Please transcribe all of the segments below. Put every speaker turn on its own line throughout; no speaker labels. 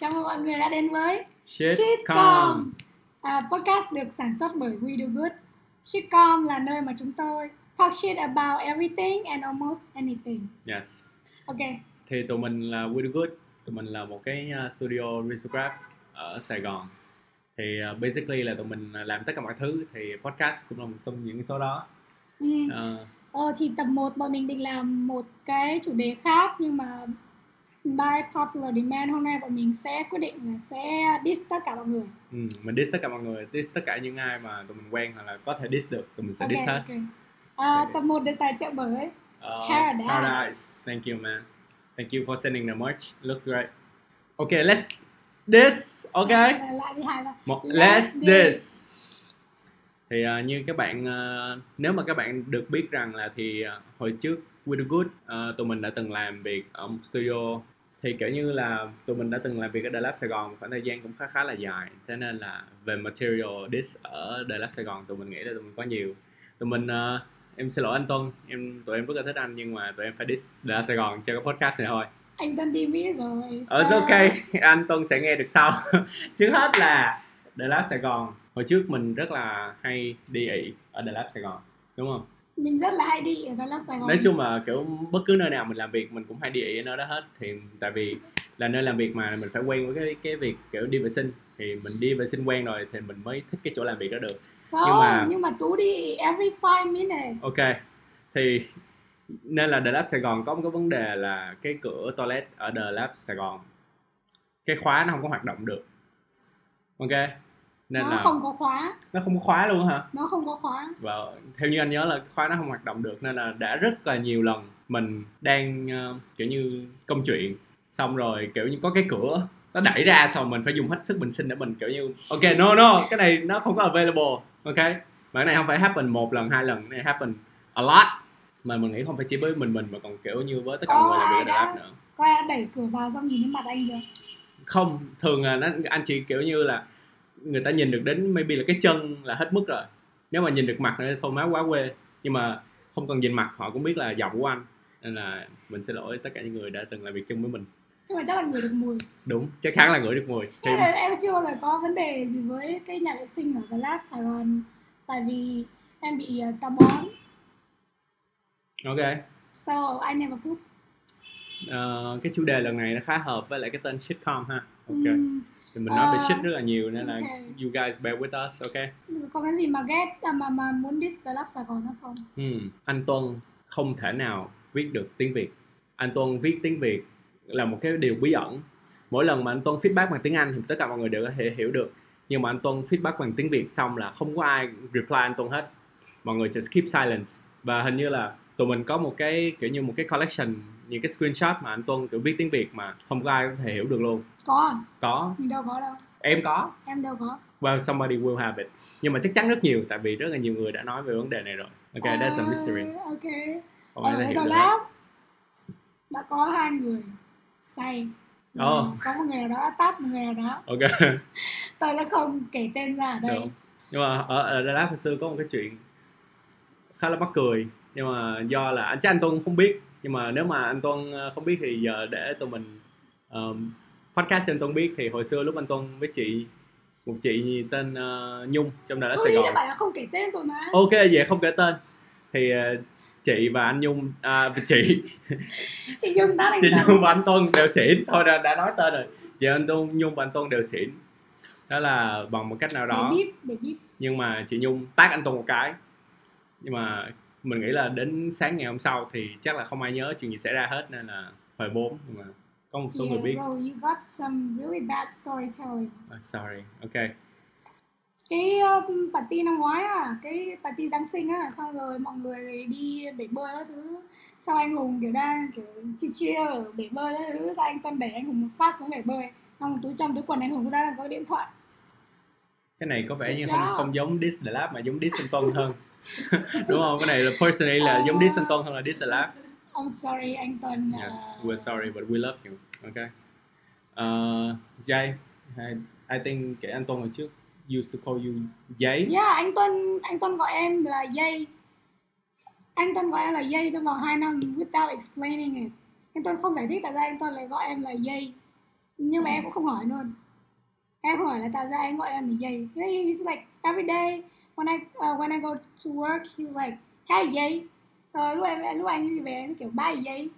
Chào mừng mọi người đã đến với
Shitcom
à, Podcast được sản xuất bởi We Do Good. Shitcom là nơi mà chúng tôi talk shit about everything and almost anything.
Yes.
Ok,
Thì tụi mình là We Do Good. Tụi mình là một cái uh, studio risograph ở Sài Gòn. Thì uh, basically là tụi mình làm tất cả mọi thứ. Thì podcast cũng là một trong những số đó.
Ừ.
Ờ,
ờ, thì tập 1 bọn mình định làm một cái chủ đề khác Nhưng mà by popular demand hôm nay bọn mình sẽ quyết định là sẽ diss tất cả mọi người.
Ừ, Mình diss tất cả mọi người Diss tất cả những ai mà tụi mình quen hoặc là có thể diss được Tụi mình sẽ
Ok,
diss hết.
ok. À, Tập 1 được tài trợ bởi
Ờ,
Paradise.
Paradise. Thank you man. Thank you for sending the merch. Looks great. Okay, let's diss Okay
Lại lại đi hai ba.
Một
Let's
this thì à, như các bạn à, nếu mà các bạn được biết rằng là thì à, hồi trước We Do Good à, tụi mình đã từng làm việc ở một studio thì kiểu như là tụi mình đã từng làm việc ở The Lab Sài Gòn khoảng thời gian cũng khá khá là dài thế nên là về material disk ở The Lab Sài Gòn tụi mình nghĩ là tụi mình có nhiều tụi mình à, em xin lỗi anh Tuân em tụi em rất là thích anh nhưng mà tụi em phải diss The Lab Sài Gòn cho cái podcast này thôi
Anh Tân TV rồi
Ờ, it's
sao?
ok, anh Tuân sẽ nghe được sau. Trước hết là The Lab Sài Gòn. Hồi trước mình rất là hay đi ị ở The Lab Sài Gòn, đúng không?
Mình rất là hay đi ở Đà Lạt Sài Gòn
Nói chung là kiểu bất cứ nơi nào mình làm việc mình cũng hay đi ở nơi đó hết. Thì tại vì là nơi làm việc mà mình phải quen với cái cái việc kiểu đi vệ sinh. Thì mình đi vệ sinh quen rồi thì mình mới thích cái chỗ làm việc đó được.
Không,
nhưng mà-
nhưng mà Tú đi every 5 minutes
Ok, thì nên là The Lab Sài Gòn có một cái vấn đề là cái cửa toilet ở The Lab Sài Gòn cái khóa nó không có hoạt động được. Ok, nên
Nó
là
không có khóa.
Nó không có khóa luôn hả?
Nó không có khóa.
Và theo như anh nhớ là khóa nó không hoạt động được nên là đã rất là nhiều lần mình đang ờ, kiểu như công chuyện. Xong rồi kiểu như có cái cửa nó đẩy ra xong mình phải dùng hết sức bình sinh để mình kiểu như ok no no cái này nó không có available. Ok? Mà cái này không phải happen một lần hai lần cái này happen a lot. Mà mình nghĩ không phải chỉ với mình mình mà còn kiểu như với tất cả mọi người làm việc
đã-
nữa.
Có ai đẩy cửa vào xong nhìn thấy mặt anh chưa?
Không thường là nó anh chỉ kiểu như là người ta nhìn được đến maybe là cái chân là hết mức rồi. Nếu mà nhìn được mặt nữa thì thôi má quá quê. Nhưng mà không cần nhìn mặt họ cũng biết là giọng của anh. Nên là mình xin lỗi tất cả những người đã từng làm việc chung với mình.
Nhưng mà chắc là người được mùi.
Đúng chắc chắn là ngửi được mùi. Thì
là em chưa bao giờ có vấn đề gì với cái nhà vệ sinh ở The Lab Sài Gòn. Tại vì em bị uh, táo bón.
Ok.
So I never poop.
Ờ, cái chủ đề lần này nó khá hợp với lại cái tên sitcom ha. Ok.
Ừm,
thì mình nói về
Ờ,
shit rất là nhiều nên là
ok.
you guys bear with us ok
Có cái gì mà ghét à, mà mà muốn diss The Lab Sài Gòn không
Hmm, anh Tuân không thể nào viết được tiếng Việt. Anh Tuân viết tiếng Việt là một cái điều bí ẩn. Mỗi lần mà anh Tuân feedback bằng tiếng Anh thì tất cả mọi người đều có thể hiểu được. Nhưng mà anh Tuân feedback bằng tiếng Việt xong là không có ai reply anh Tuân hết. Mọi người just keep silence. Và hình như là tụi mình có một cái kiểu như một cái collection những cái screenshot mà anh Tuân kiểu viết tiếng Việt mà không có ai có thể hiểu được luôn.
Có à?
Có,
Mình đâu có đâu
em có.
Em đâu có
Well, somebody will have it. Nhưng mà chắc chắn rất nhiều tại vì rất là nhiều người đã nói về vấn đề này rồi. Ok, that's a mystery.
Ok
Không
ở Đà. Lạt đã có hai người say. Ừ, có một người nào đó đã tát một người nào đó
Ok.
tôi đã không kể tên ra ở đây
Đúng. nhưng mà ở, ở Đà Lạt hồi xưa có một cái chuyện khá là mắc cười nhưng mà do là anh chắc anh Tuân không biết. Nhưng mà nếu mà anh Tuân ờ, không biết thì giờ để tụi mình um, podcast cho anh Tuân biết. Thì hồi xưa lúc anh Tuân với chị một chị tên ờ, Nhung trong Đà Lạt
tôi
Sài
đã
Gòn.
bảo là không kể tên rồi mà
ok vậy không kể tên. Thì ờ, chị và anh Nhung à, chị.
Chị Nhung anh
chị Nhung và anh Tuân đều xỉn. Thôi đã, đã nói tên rồi. Giờ anh Tuân Nhung và anh Tuân đều xỉn. Đó là bằng một cách nào
để
đó
bíp để bíp.
Nhưng mà chị Nhung tát anh Tuân một cái. Nhưng mà mình nghĩ là đến sáng ngày hôm sau thì chắc là không ai nhớ chuyện gì xảy ra hết nên là hồi bốn mà có một số người
yeah,
biết.
bro you got some really bad storytelling.
Ah, sorry ok.
Cái uh, party năm ngoái à cái party giáng sinh á xong rồi mọi người đi bể bơi các thứ. Sau anh hùng kiểu đang kiểu chill chill ở bể bơi các thứ sau anh tân đẩy anh hùng một phát xuống bể bơi. Xong túi trong túi quần anh hùng cũng đang có điện thoại.
Cái này có vẻ
Good
như không không giống Diss the Lab mà giống anh Tuân hơn đúng không? Cái này là personally là giống Diss anh Tuân hơn là Diss the Lab
I'm sorry anh Tuấn
yes
uh,
we're sorry but we love you. Ok. Uh, Jay I, I think cái anh Tuân hồi trước. Used to call you Jay.
Yeah, anh Tuân anh Tuân gọi em là dây. Anh Tuân gọi em là dây trong vòng 2 năm without explaining it. anh Tuân không giải thích tại sao anh Tuân lại gọi em là dây nhưng mà em cũng không hỏi luôn. Em không hỏi là tại sao anh gọi em là dây he's like every day when I uh, when I go to work he's like hey dây so lúc em lúc anh đi về em kiểu bye dây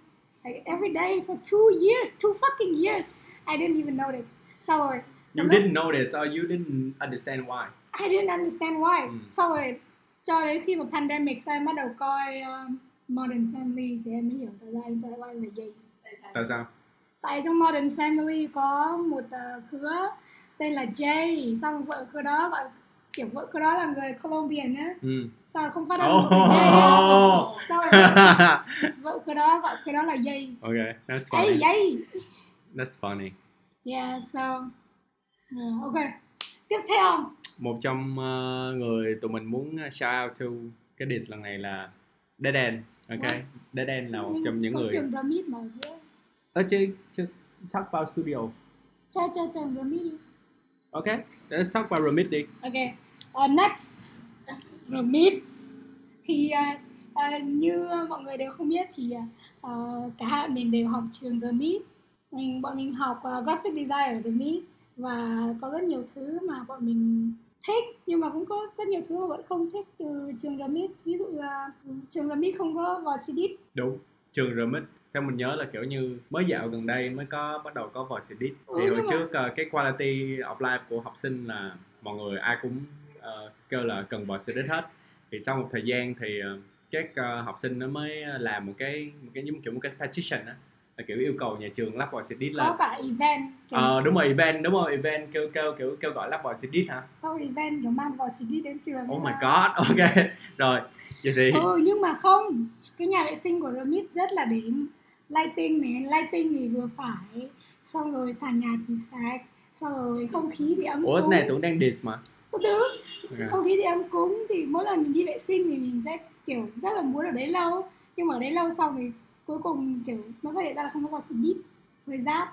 like every day for two years two fucking years I didn't even notice sau rồi
You
lúc-
didn't notice or you didn't understand why.
I didn't understand why.
Ừ.
Sau rồi cho đến khi mà pandemic sau em bắt đầu coi um, Modern Family thì em mới hiểu tại sao anh ta gọi là gì.
Tại sao?
Tại trong Modern Family có một uh, khứa tên là Jay, xong vợ khứa đó gọi kiểu vợ khứa đó là người Colombian á,
Ừ.
sao không phát âm
Oh.
Sau rồi vợ, khứa đó gọi khứa đó là Jay.
okay, that's funny.
Jay.
That's funny.
Yeah, so uh, ok. Tiếp theo
Một trong ờ, người tụi mình muốn shout out to cái diss lần này là Dead End. Okay. Dead End là một trong những người.
trường Ramit mà ở giữa.
Ờ chứ, just talk about studio.
Cho cho trường đi.
Okay. Let's talk about Remit đi.
Ok, uh, next Remit thì uh, uh, như mọi người đều không biết thì uh, cả hai mình đều học trường Remit mình bọn mình học uh, graphic design ở Remit và có rất nhiều thứ mà bọn mình thích nhưng mà cũng có rất nhiều thứ mà vẫn không thích từ trường Remit ví dụ là trường Remit không có vào CDIT
Đúng. Trường Remit theo mình nhớ là kiểu như mới dạo gần đây mới có bắt đầu có voice edit.
Ừ,
thì hồi
nhưng mà-
trước ờ, cái quality of life của học sinh là mọi người ai cũng ờ, kêu là cần voice edit hết. Thì sau một thời gian thì ờ, các ờ, học sinh nó mới làm một cái một cái giống kiểu một cái petition á. Là kiểu yêu cầu nhà trường lắp voice edit lên.
có cả event kiểu,
Ờ đúng rồi event đúng rồi event kêu kêu kiểu kêu gọi lắp voice edit hả?
Sau event kiểu mang vào CDIT đến trường
oh my
là-
god ok. Rồi vậy thì
ừ nhưng mà không. Cái nhà vệ sinh của Remit rất là đỉnh lighting này lighting thì vừa phải. Xong rồi sàn nhà thì sạch. Xong rồi không khí thì ấm
ủa
cúng.
này tưởng đang diss mà.
Có thứ
Ok.
không khí thì ấm cúng thì mỗi lần mình đi vệ sinh thì mình sẽ kiểu rất là muốn ở đấy lâu. Nhưng mà ở đấy lâu xong thì cuối cùng kiểu mới phát hiện ra là không có vào xịt hơi rát.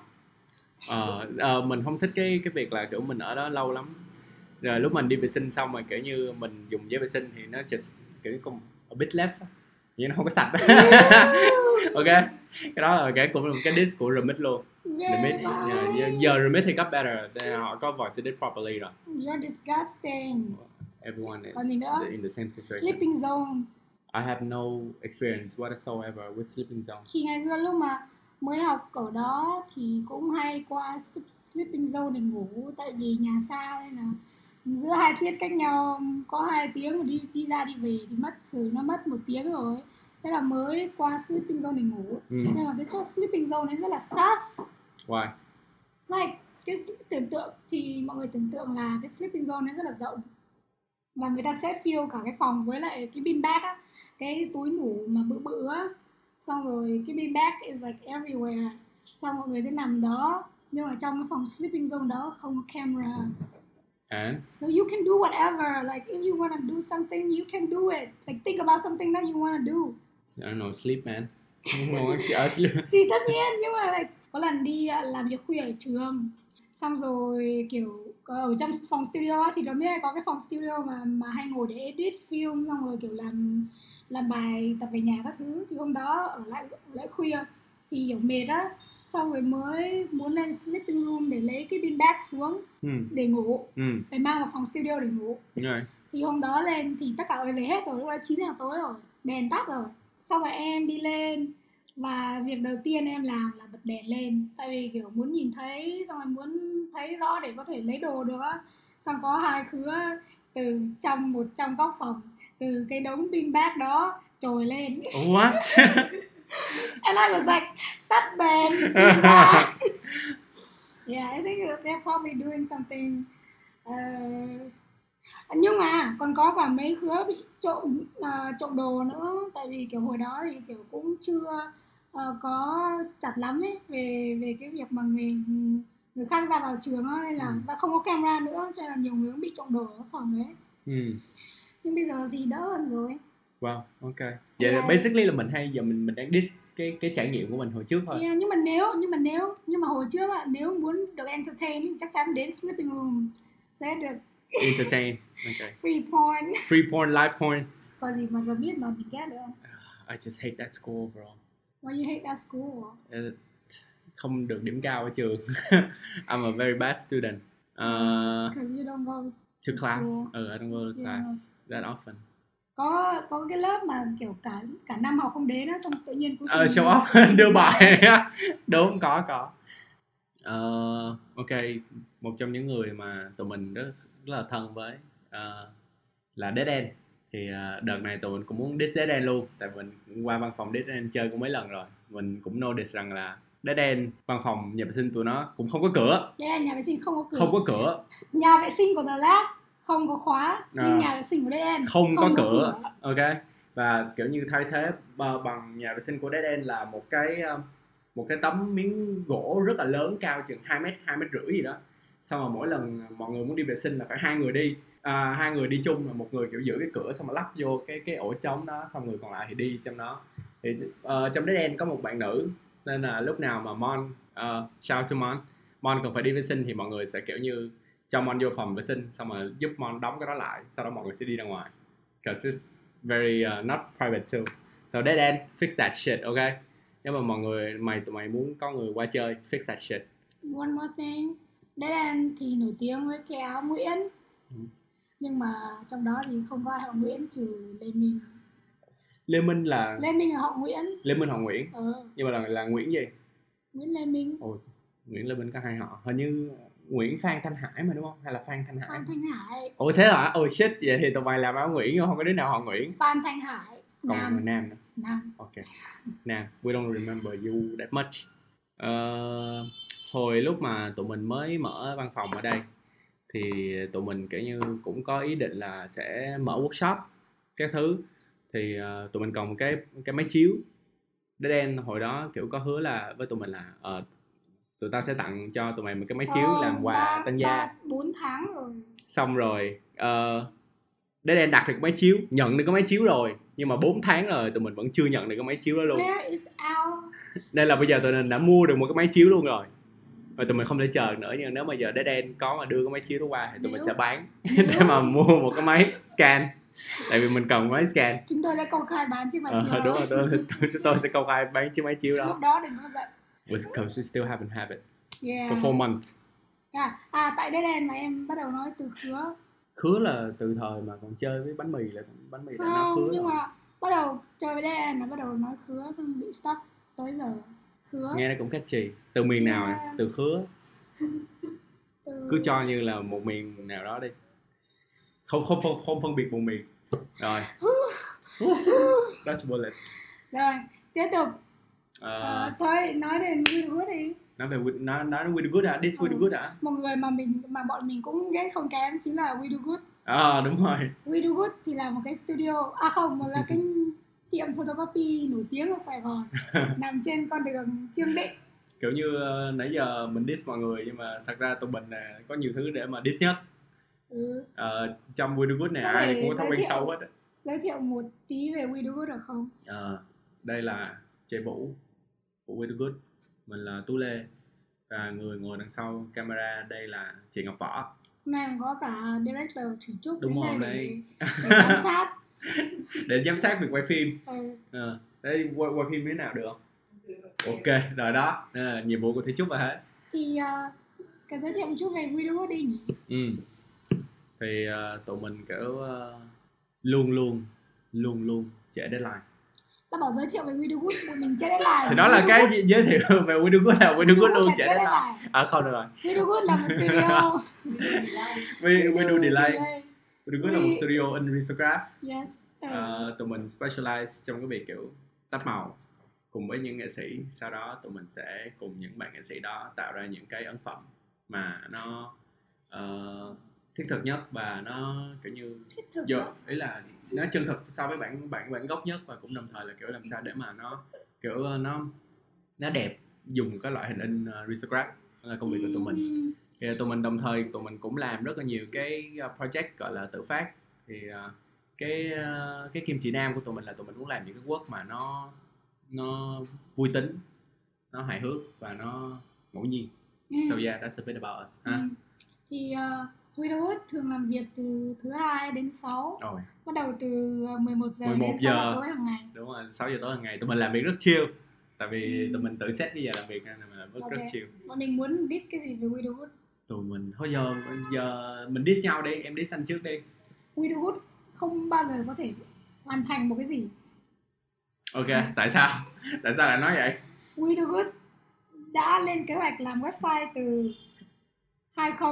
Ờ, ờ, mình không thích cái cái việc là kiểu mình ở đó lâu lắm. Rồi lúc mình đi vệ sinh xong mà kiểu như mình dùng giấy vệ sinh thì nó just kiểu như a bit left vậy nó không có sạch. Ok. Cái đó là cái cũng là một cái diss của remit luôn.
Yeah,
remit giờ, giờ, giờ remit thì got better. They- họ có voice edit properly rồi.
You're disgusting.
Everyone is in the same situation.
Sleeping zone.
I have no experience whatsoever with sleeping zone.
Khi ngày xưa lúc mà mới học ở đó thì cũng hay qua sleep- sleeping zone để ngủ tại vì nhà xa nên là giữa hai tiết cách nhau có hai tiếng mà đi đi ra đi về thì mất xử nó mất một tiếng rồi thế là mới qua sleeping zone để ngủ.
Ừ.
nhưng mà cái chỗ sleeping zone ấy rất là sus.
Why?
Like cái tưởng tượng thì mọi người tưởng tượng là cái sleeping zone nó rất là rộng. Và người ta sẽ fill cả cái phòng với lại cái bean bag á. Cái túi ngủ mà bự bự á. Xong rồi cái bean bag is like everywhere. Xong mọi người sẽ nằm đó. Nhưng mà trong cái phòng sleeping zone đó không có camera.
And?
So you can do whatever. Like if you wanna do something you can do it. Like think about something that you wanna do
I don't know sleep man.
Thì tất nhiên nhưng mà like, có lần đi à, làm việc khuya ở trường. Xong rồi kiểu ở trong phòng studio thì nó mới có cái phòng studio mà mà hay ngồi để edit film xong rồi kiểu làm làm bài tập về nhà các thứ. Thì hôm đó ở lại ở lại khuya thì kiểu mệt á. Xong rồi mới muốn lên sleeping room để lấy cái bean bag xuống
ừ.
để ngủ.
Ừ.
Để mang vào phòng studio để ngủ.
Đúng rồi.
Thì hôm đó lên thì tất cả mọi người về hết rồi lúc đó 9 giờ tối rồi đèn tắt rồi xong rồi em đi lên. Và việc đầu tiên em làm là bật đèn lên. Tại vì kiểu muốn nhìn thấy xong rồi muốn thấy rõ để có thể lấy đồ được xong có hai khứa từ trong một trong góc phòng từ cái đống pin bag đó trồi lên.
What?
And I was like tắt đèn đi ra. Yeah I think they're probably doing something uh, nhưng mà còn có cả mấy khứa bị trộm à, trộm đồ nữa tại vì kiểu hồi đó thì kiểu cũng chưa ờ, có chặt lắm ấy về về cái việc mà người người khác ra vào trường nên là
Ừ.
và không có camera nữa cho nên là nhiều người cũng bị trộm đồ ở phòng đấy
ừ
nhưng bây giờ thì đỡ hơn rồi
Wow, ok. Vậy
Yeah.
basically là mình hay giờ mình mình đang diss cái cái trải nghiệm của mình hồi trước thôi.
yeah, nhưng mà nếu nhưng mà nếu nhưng mà hồi trước nếu muốn được entertain chắc chắn đến sleeping room sẽ được
Entertain. Ok.
free porn
Free porn, live porn.
có gì mà rồi biết mà mình ghét được không
I just hate that school overall.
Why you hate that school?
Ờ, không được điểm cao ở trường I'm a very bad student uh,
Because you don't go
to
to
class
school.
ừ, I don't go to
Yeah.
class that often
có có cái lớp mà kiểu cả cả năm học không đến á xong tự nhiên cuối
ờ
cùng
show off đưa bài đúng có có Ờ, ok một trong những người mà tụi mình rất rất là thân với ờ, là Dead End. Thì ờ, đợt này tụi mình cũng muốn diss Dead End luôn tại mình qua văn phòng Dead End chơi cũng mấy lần rồi. Mình cũng notice rằng là Dead End văn phòng nhà vệ sinh tụi nó cũng không có cửa.
Yeah, nhà vệ sinh không có cửa.
Không có cửa.
Nhà vệ sinh của The Lab không có khóa nhưng
À.
nhà vệ sinh của Dead End
không, có, cửa. ok. Và kiểu như thay thế bằng nhà vệ sinh của Dead End là một cái um, một cái tấm miếng gỗ rất là lớn cao chừng 2 mét 2 mét rưỡi gì đó xong rồi mỗi lần mọi người muốn đi vệ sinh là phải hai người đi. À, hai người đi chung là một người kiểu giữ cái cửa xong mà lắp vô cái cái ổ trống đó xong người còn lại thì đi trong đó. Thì uh, trong Dead End có một bạn nữ nên là lúc nào mà Mon uh, shout to Mon. Mon cần phải đi vệ sinh thì mọi người sẽ kiểu như cho Mon vô phòng vệ sinh xong rồi giúp Mon đóng cái đó lại sau đó mọi người sẽ đi ra ngoài. Because it's very uh, not private too. So dead end fix that shit okay? nếu mà mọi người mày tụi mày muốn có người qua chơi fix that shit.
One more thing. Dead End thì nổi tiếng với cái áo Nguyễn.
Ừ.
nhưng mà trong đó thì không có ai họ Nguyễn trừ Lê Minh.
Lê Minh là
Lê Minh là họ Nguyễn.
Lê Minh họ Nguyễn.
Ờ,
nhưng mà là là Nguyễn gì?
Nguyễn Lê Minh.
Nguyễn Lê Minh có hai họ. Hình như Nguyễn Phan Thanh Hải mà đúng không? Hay là Phan Thanh Hải?
Phan Thanh Hải.
Ồ thế hả? Ồ shit vậy thì tụi mày làm áo Nguyễn nhưng không có đứa nào họ Nguyễn.
Phan Thanh Hải.
Còn
Nam.
người Nam nữa.
Nam.
Ok. Now, we don't remember you that much. Ờ, hồi lúc mà tụi mình mới mở văn phòng ở đây thì tụi mình kiểu như cũng có ý định là sẽ mở workshop các thứ. Thì ờ, tụi mình còn một cái cái máy chiếu Dead End hồi đó kiểu có hứa là với tụi mình là ờ, tụi tao sẽ tặng cho tụi mày một cái máy chiếu
Ờ,
làm quà tân gia.
ba- bốn tháng rồi.
Xong rồi uh, Dead End đặt được cái máy chiếu nhận được cái máy chiếu rồi nhưng mà 4 tháng rồi tụi mình vẫn chưa nhận được cái máy chiếu đó luôn.
Where is our
nên là bây giờ tụi mình đã mua được một cái máy chiếu luôn rồi và tụi mình không thể chờ nữa nhưng nếu mà giờ Dead End có mà đưa cái máy chiếu đó qua thì tụi mình
Nếu-
sẽ bán để mà mua một cái máy scan. Tại vì mình cần máy scan.
Chúng tôi đã công khai bán chiếc máy
ờ,
chiếu
đúng
đó.
rồi tôi, chúng tôi sẽ công khai bán chiếc máy chiếu
lúc
đó
đó đừng có giận.
Because we still haven't had it.
Yeah.
for four months.
À, à tại Dead End mà em bắt đầu nói từ khứa.
Khứa là từ thời mà còn chơi với bánh mì là bánh mì đã nói
không
khứa
nhưng
rồi.
mà bắt đầu chơi với Dead End là bắt đầu nói khứa xong bị stuck tới giờ khứa.
Nghe nó cũng catchy. Từ miền nào
Yeah.
à? từ khứa.
Từ...
cứ cho như là một miền nào đó đi. Không không không, không phân biệt vùng miền. Rồi. Dutch bullet
rồi tiếp tục.
Ờ,
Ờ, thôi nói đến Will Good đi.
Nói về nói nói đến With Good hả? This With
Ừ.
Good hả?
một người mà mình mà bọn mình cũng ghét không kém chính là We Do Good.
À đúng rồi.
We Do Good thì là một cái studio à không một là cái tiệm photocopy nổi tiếng ở Sài Gòn nằm trên con đường Trương Định
Kiểu như ờ, nãy giờ mình diss mọi người nhưng mà thật ra tụi mình là có nhiều thứ để mà diss nhất.
ừ.
Ờ, trong With Good này ai cũng có thói
giới
quen sâu hết. á.
giới thiệu một tí về We Do Good được không
Ờ, đây là Trẻ Vũ của With Good. Mình là Tú Lê và người ngồi đằng sau camera đây là chị Ngọc Võ.
Hôm nay có cả director Thủy Trúc
Đúng
đến
rồi,
đây
đây.
để, để giám sát
Để giám sát việc quay phim.
ừ.
Ờ, đấy quay, quay phim thế nào được không? Ok, rồi đó. Là nhiệm vụ của Thủy Trúc rồi hết.
thì uh, cái giới thiệu một chút về Good đi nhỉ
ừ. thì uh, tụi mình kiểu uh, luôn luôn luôn luôn trễ deadline
ta bảo giới thiệu về We Do Good một mình chết đến lại
thì đó là cái gì- giới thiệu về We Do Good là We Do Good luôn
là chết đến lại
à không được rồi
We Do Good là một studio
do delay Do Good là một studio in risograph
yes.
Ờ, tụi mình specialize trong cái việc kiểu tách màu cùng với những nghệ sĩ sau đó tụi mình sẽ cùng những bạn nghệ sĩ đó tạo ra những cái ấn phẩm mà nó ờ, thiết thực nhất và nó kiểu như
thiết thực đó.
ý là nó chân thực so với bản bản bản gốc nhất và cũng đồng thời là kiểu làm sao để mà nó kiểu ờ, nó nó đẹp dùng cái loại hình in uh, risograph là công việc của tụi mình thì tụi mình đồng thời tụi mình cũng làm rất là nhiều cái uh, project gọi là tự phát. Thì uh, cái uh, cái kim chỉ nam của tụi mình là tụi mình muốn làm những cái work mà nó nó vui tính nó hài hước và nó ngẫu nhiên.
Ừm,
so yeah that's a bit about us ha?
Ừm. thì uh, We Do Good thường làm việc từ thứ hai đến 6
rồi.
Bắt đầu từ ờ, 11 giờ
11
đến 6 giờ tối hàng ngày.
Đúng rồi 6 giờ tối hàng ngày. Tụi mình làm việc rất chill. Tại vì
Ừ.
tụi mình tự set cái giờ làm việc nên là mình làm rất
Ok.
rất chill.
Bọn mình muốn diss cái gì về Widowwood?
Tụi mình thôi giờ giờ mình diss nhau đi em diss anh trước đi.
Widowwood không bao giờ có thể hoàn thành một cái gì.
ok tại sao? Tại sao lại nói vậy?
Widowwood đã lên kế hoạch làm website từ 20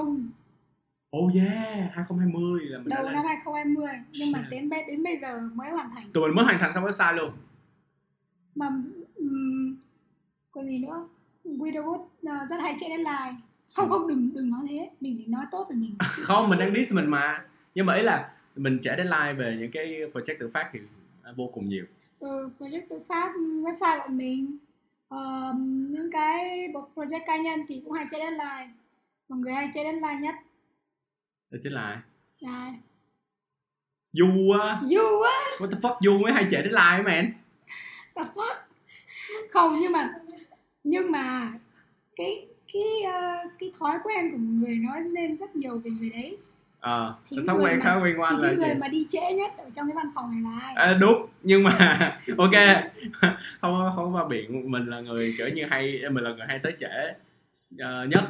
oh yeah 2020 là mình
đầu
lên.
năm 2020 nhưng mà đến đến bây giờ mới hoàn thành.
tụi mình mới hoàn thành xong website luôn.
Mà um, còn gì nữa? Widowwood uh, rất hay chạy deadline. Không không đừng đừng nói thế, mình nói tốt về mình.
không mình đang diss mình mà. Nhưng mà ý là mình trả deadline về những cái project tự phát thì vô cùng nhiều.
Ừ, project tự phát website của mình. Ờm, những cái project cá nhân thì cũng hay chạy deadline. Mọi người hay chạy deadline nhất.
Đó chính là
là
du á.
You á.
What the fuck du mới hay trả deadline man.
The fuck? Không nhưng mà nhưng mà cái cái ờ, cái thói quen của người nói lên rất nhiều về người đấy.
Ờ
Chính
thói quen khá quen của anh là
người
gì?
mà đi trễ nhất ở trong cái văn phòng này là ai?
À, đúng nhưng mà ok không không qua biện mình là người kiểu như hay mình là người hay tới trễ ờ, nhất.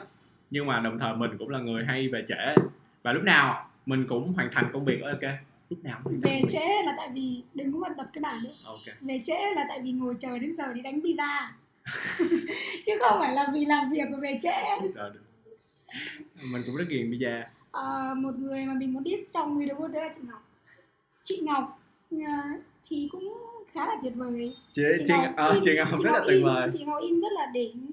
Nhưng mà đồng thời mình cũng là người hay về trễ. Và lúc nào mình cũng hoàn thành công việc ok. Lúc nào cũng
về trễ là tại vì đừng có mà tập cái bản nữa.
Ok.
Về trễ là tại vì ngồi chờ đến giờ đi đánh pizza chứ không phải là vì làm việc mà về trễ.
Được. Mình cũng rất ghiền pizza
Ờ, một người mà mình muốn diss trong Widowwood đó là chị Ngọc. Chị Ngọc ờ, thì cũng khá là tuyệt vời.
Chị chị ờ,
in-
chị ngọc rất là tuyệt vời.
chị Ngọc in rất là đỉnh.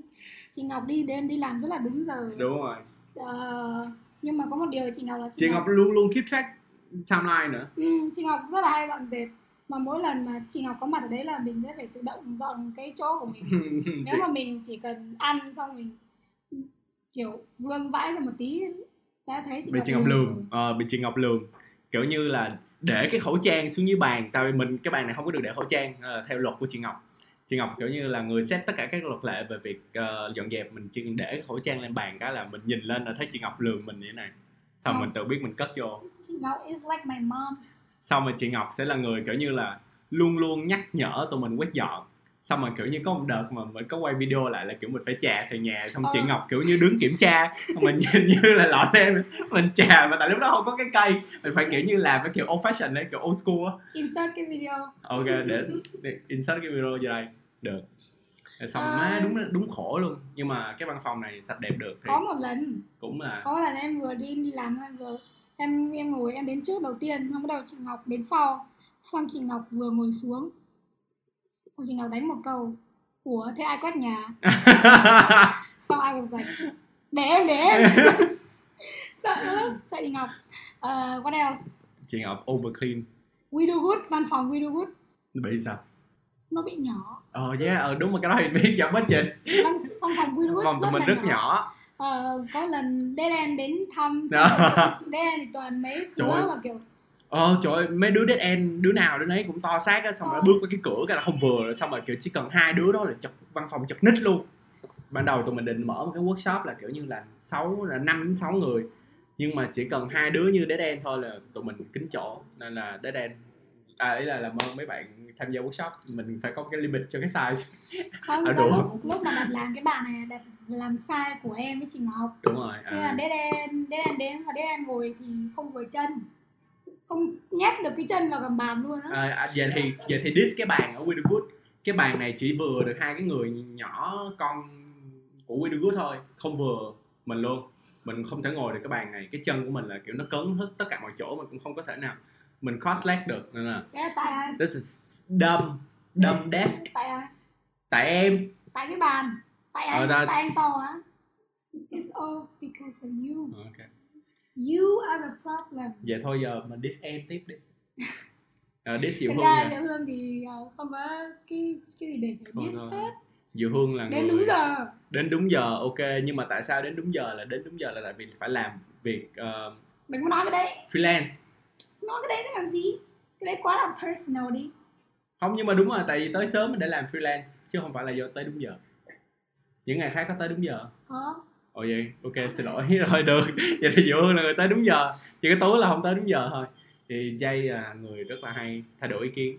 Chị Ngọc đi đến đi làm rất là đúng giờ.
Đúng rồi.
Ờ, nhưng mà có một điều chị Ngọc là chị,
chị ngọc luôn luôn keep track timeline nữa.
Ừ, chị Ngọc rất là hay dọn dẹp mà mỗi lần mà chị Ngọc có mặt ở đấy là mình sẽ phải tự động dọn cái chỗ của mình. Nếu mà mình chỉ cần ăn xong mình kiểu vương vãi ra một tí đã thấy chị
bị
Ngọc
chị ngọc lường.
rồi.
ờ, bị chị ngọc lường. Kiểu như là để cái khẩu trang xuống dưới bàn tại vì mình cái bàn này không có được để khẩu trang ờ, theo luật của chị ngọc. Chị ngọc kiểu như là người set tất cả các luật lệ về việc ờ, dọn dẹp mình chỉ để khẩu trang lên bàn cái là mình nhìn lên là thấy chị ngọc lường mình như thế này. Xong mình tự biết mình cất vô.
Chị Ngọc is like my mom
xong rồi chị ngọc sẽ là người kiểu như là luôn luôn nhắc nhở tụi mình quét dọn. Xong rồi kiểu như có một đợt mà mình có quay video lại là kiểu mình phải trà sàn nhà xong chị
Ờ.
ngọc kiểu như đứng kiểm tra mình nhìn như là lọ tem mình trà mà tại lúc đó không có cái cây. Mình phải kiểu như làm cái kiểu old fashion đấy kiểu old school á.
Insert cái video.
Ok để, để insert cái video vô đây. Được. Xong
Ờ.
má đúng đúng khổ luôn. Nhưng mà cái văn phòng này sạch đẹp được thì
có một lần.
cũng là
có lần em vừa đi đi làm em vừa em em ngồi em đến trước đầu tiên xong bắt đầu chị Ngọc đến sau. Xong chị Ngọc vừa ngồi xuống. Xong chị Ngọc đánh một câu ủa thế ai quét nhà? Xong I was like để em để em. Sợ lắm. Sợ chị Ngọc. Uh, what else?
Chị ngọc over clean
Widowwood văn phòng Widowwood
bị sao?
Nó bị nhỏ.
Ờ yeah ờ đúng rồi cái đó thì biết giảm budget
văn, văn phòng Widowwood
vòng
rất
tụi mình
là
rất
nhỏ,
nhỏ
Ờ, có lần Dead End đến thăm End thì toàn mấy khứa mà kiểu
Ờ trời ơi, mấy đứa dead end đứa nào đứa nấy cũng to xác á xong rồi
Ờ.
bước qua cái cửa cái là không vừa rồi xong rồi kiểu chỉ cần hai đứa đó là chật văn phòng chật nít luôn. Ban đầu tụi mình định mở một cái workshop là kiểu như là sáu là năm đến sáu người nhưng mà chỉ cần hai đứa như dead end thôi là tụi mình kín chỗ nên là dead end à ý là làm ơn mấy bạn tham gia workshop mình phải có cái limit cho cái size.
Không
À, đủ.
lúc, lúc mà đặt làm cái bàn này đặt làm sai của em với chị Ngọc.
Đúng rồi
thế là
à,
Dead End Dead End đến và Dead End ngồi thì không vừa chân. Không nhét được cái chân vào gầm bàn luôn á.
À, à, giờ thì giờ thì diss cái bàn ở Widowwood cái bàn này chỉ vừa được hai cái người nhỏ con của Widowwood thôi không vừa mình luôn. Mình không thể ngồi được cái bàn này. Cái chân của mình là kiểu nó cấn hết tất cả mọi chỗ mình cũng không có thể nào mình cross leg được nên là
thế là tại ai?
This is dumb dumb desk.
Tại ai?
Tại em.
Tại cái bàn. Tại anh
Ờ, ta-
tại anh to á it's all because of you.
Ok.
You are the problem.
Vậy thôi giờ mình diss em tiếp đi. Uh, diss Diệu Hương
ra Diệu Hương thì ờ, không có cái cái gì để phải
thôi.
hết.
Diệu Hương là
đến
người
đúng giờ.
Đến đúng giờ ok. Nhưng mà tại sao đến đúng giờ là đến đúng giờ là tại vì phải làm việc uh,
đừng có nói cái đấy.
freelance
nói cái đấy để làm gì? Cái đấy quá là personal đi.
Không nhưng mà đúng rồi tại vì tới sớm mình để làm freelance chứ không phải là do tới đúng giờ. Những ngày khác có tới đúng giờ?
Có.
Ồ vậy. Ok xin lỗi. Rồi được. Vậy thì Hương là người tới đúng giờ. Chỉ cái Tú là không tới đúng giờ thôi. Thì Jay là người rất là hay thay đổi ý kiến.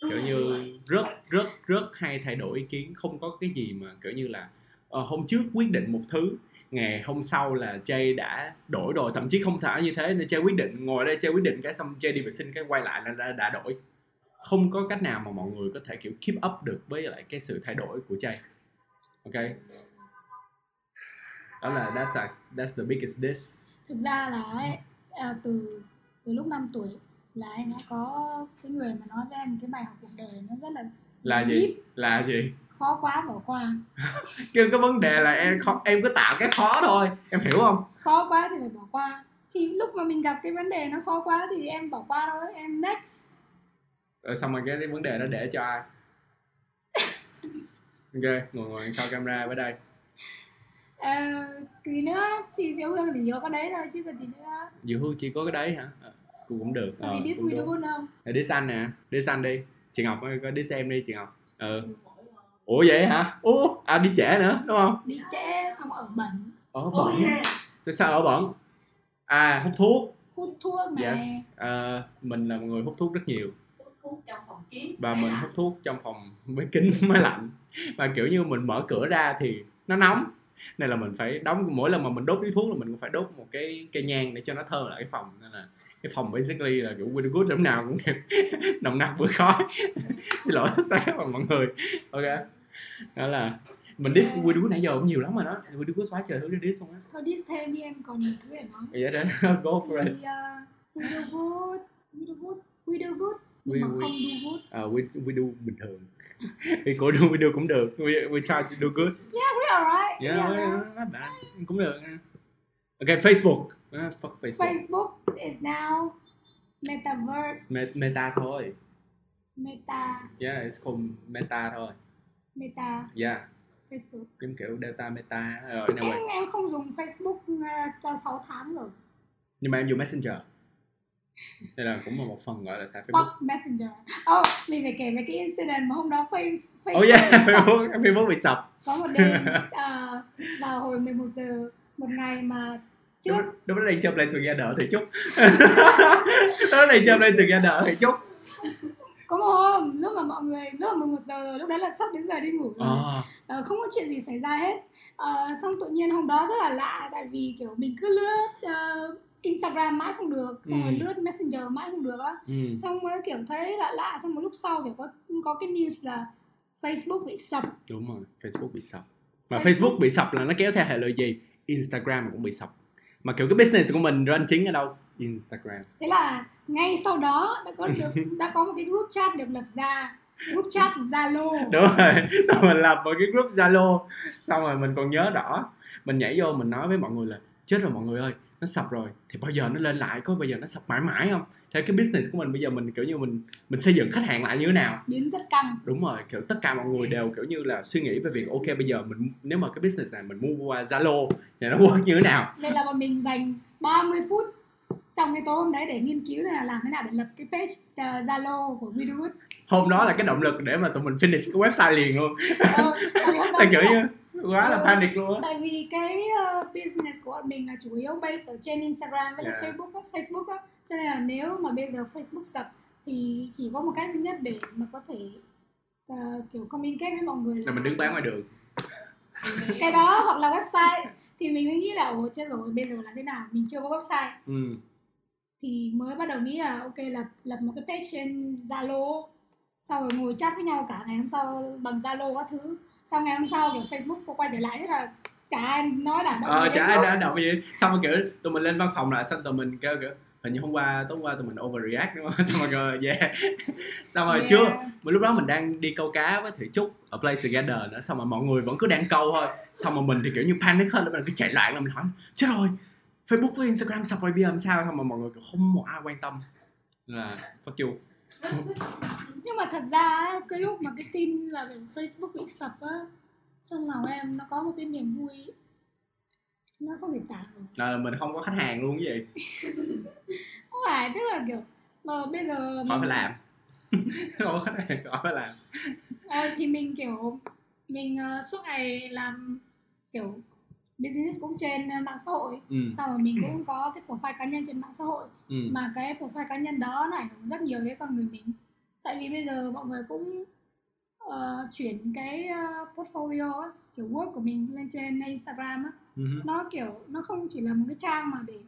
Kiểu như rất rất rất hay thay đổi ý kiến. Không có cái gì mà kiểu như là ờ, hôm trước quyết định một thứ ngày hôm sau là Jay đã đổi rồi thậm chí không phải như thế nên Jay quyết định ngồi đây Jay quyết định cái xong Jay đi vệ sinh cái quay lại là đã, đã đổi. Không có cách nào mà mọi người có thể kiểu keep up được với lại cái sự thay đổi của Jay. Ok? Đó là that's a, that's the biggest diss.
Thực ra là ấy, à, từ từ lúc 5 tuổi là em đã có cái người mà nói với em cái bài học cuộc đời nó rất là
là gì?
deep,
là gì
khó quá bỏ qua.
Cái cái vấn đề là em khó, em cứ tạo cái khó thôi. Em hiểu không?
Khó quá thì phải bỏ qua. Thì lúc mà mình gặp cái vấn đề nó khó quá thì em bỏ qua thôi em next.
Rồi xong rồi cái, cái vấn đề đó để cho ai? Ok ngồi ngồi sau camera với đây.
À, gì nữa thì diệu hương thì chỉ có đấy thôi chứ còn gì nữa.
Diệu Hương chỉ có cái đấy hả? Ờ, cũng cũng được. Ờ,
do
được.
good không?
Diss anh nè. Diss anh đi. Chị Ngọc có diss em đi chị Ngọc. Ừ ủa vậy hả? Ủa à đi trễ nữa đúng không?
Đi trễ xong ở bẩn
ở bẩn Tại sao ở bẩn à hút thuốc.
Hút thuốc này
yes. Ờ, mình là một người hút thuốc rất nhiều.
Hút thuốc trong phòng kín.
Và mình hút thuốc trong phòng với kính máy lạnh. Và kiểu như mình mở cửa ra thì nó nóng. Nên là mình phải đóng mỗi lần mà mình đốt điếu thuốc là mình cũng phải đốt một cái cây nhang để cho nó thơm lại cái phòng. Nên là cái phòng basically là kiểu Winnie Good lúc nào cũng kiểu nồng nặc vừa khói. Xin lỗi tất cả mọi người. Ok. Đó là mình diss Winnie Good nãy giờ cũng nhiều lắm rồi đó. Winnie Good xóa trời thứ để diss không á.
Thôi dis thêm đi em còn nhiều thứ để nói.
Vậy đến go for
thì
it.
Uh, we do good we do good we do good. Nhưng
We-
mà
we-
không do good.
Uh, we, we do bình thường. Thì cô do we do cũng được. We, we try to do good.
Yeah we alright.
Yeah,
we alright.
not bad. cũng được. Ok, Facebook. Ah, fuck Facebook.
Facebook is now metaverse
Me- meta thôi.
meta
Yeah, it's called meta thôi.
meta
Yeah,
Facebook
giống kiểu delta meta. Rồi,
em
anyway.
em không dùng Facebook uh, cho 6 tháng rồi
Nhưng mà em dùng Messenger. Đây là cũng là một phần gọi là xài Facebook.
Fuck Messenger oh mình phải kể về cái incident mà hôm đó face, Facebook
Oh yeah, Facebook, Facebook bị sập.
có một đêm uh, vào hồi 11 giờ một ngày mà trước
Đúng, đúng đó đây chụp lại together thì chút. đó đây chụp lại together thì chút.
có một hôm lúc mà mọi người lúc mà 11 giờ rồi lúc đấy là sắp đến giờ đi ngủ rồi
À,
Ờ, không có chuyện gì xảy ra hết Ờ, xong tự nhiên hôm đó rất là lạ tại vì kiểu mình cứ lướt ờ, Instagram mãi không được xong rồi
Ừ.
lướt Messenger mãi không được á
ừ.
xong mới kiểu thấy lạ lạ xong một lúc sau kiểu có có cái news là Facebook bị sập
Đúng rồi, Facebook bị sập. Mà
Facebook-
Facebook bị sập là nó kéo theo hệ lụy gì? Instagram cũng bị sập. Mà kiểu cái business của mình run chính ở đâu? Instagram.
thế là ngay sau đó đã có được đã có một cái group chat được lập ra group chat Zalo
đúng rồi xong mình lập một cái group zalo xong rồi mình còn nhớ rõ mình nhảy vô mình nói với mọi người là chết rồi mọi người ơi nó sập rồi thì bao giờ nó lên lại có bao giờ nó sập mãi mãi không? Theo cái business của mình bây giờ mình kiểu như mình mình xây dựng khách hàng lại như thế nào?
Biến rất căng.
Đúng rồi kiểu tất cả mọi người đều kiểu như là suy nghĩ về việc ok bây giờ mình nếu mà cái business này mình mua qua zalo thì nó work như thế nào?
Nên là bọn mình dành 30 phút trong cái tối hôm đấy để nghiên cứu là làm thế nào để lập cái page ờ, Zalo của We Do
hôm đó là cái động lực để mà tụi mình finish cái website liền luôn.
Ờ, tại
kiểu như quá là
Ừ.
panic luôn á
tại vì cái ờ, business của bọn mình là chủ yếu base ở trên Instagram với
Yeah.
Facebook á, Facebook á cho nên là nếu mà bây giờ Facebook sập thì chỉ có một cách duy nhất để mà có thể ờ, kiểu communicate với mọi người
là mình đứng bán ngoài đường
cái đó hoặc là website thì mình mới nghĩ là ồ chết rồi bây giờ là thế nào mình chưa có website
ừ.
thì mới bắt đầu nghĩ là ok lập lập một cái page trên Zalo sau rồi ngồi chat với nhau cả ngày hôm sau bằng Zalo các thứ sau ngày hôm sau kiểu Facebook có quay trở lại thế là chả ai nói động
ờ chả ai đã động gì. Xong rồi kiểu tụi mình lên văn phòng lại xong tụi mình kêu kiểu hình như hôm qua tối hôm qua tụi mình overreact đúng không? Xong rồi kêu, yeah. Xong rồi
Yeah.
chưa mà lúc đó mình đang đi câu cá với thủy trúc ở play together nữa xong mà mọi người vẫn cứ đang câu thôi. Xong mà mình thì kiểu như panic hơn mình cứ chạy lại là mình hỏi chết rồi facebook với instagram sập rồi bây giờ làm sao? Xong mà mọi người kiểu không một ai quan tâm. Là fuck you
nhưng mà thật ra cái lúc mà cái tin là Facebook bị sập á trong lòng em nó có một cái niềm vui. Nó không thể tả được.
Là mình không có khách hàng luôn cái gì.
Không phải tức là kiểu mà bây giờ
khỏi
mình-
phải làm. Không có khách hàng khỏi phải làm.
Ờ, thì mình kiểu mình ờ, suốt ngày làm kiểu business cũng trên ờ, mạng xã hội.
Ừ.
Sau rồi mình cũng có cái profile cá nhân trên mạng xã hội.
Ừ.
Mà cái profile cá nhân đó nó ảnh hưởng rất nhiều đến con người mình. Tại vì bây giờ mọi người cũng ờ, chuyển cái ờ, portfolio á, kiểu work của mình lên trên Instagram á.
Ừ
nó kiểu nó không chỉ là một cái trang mà để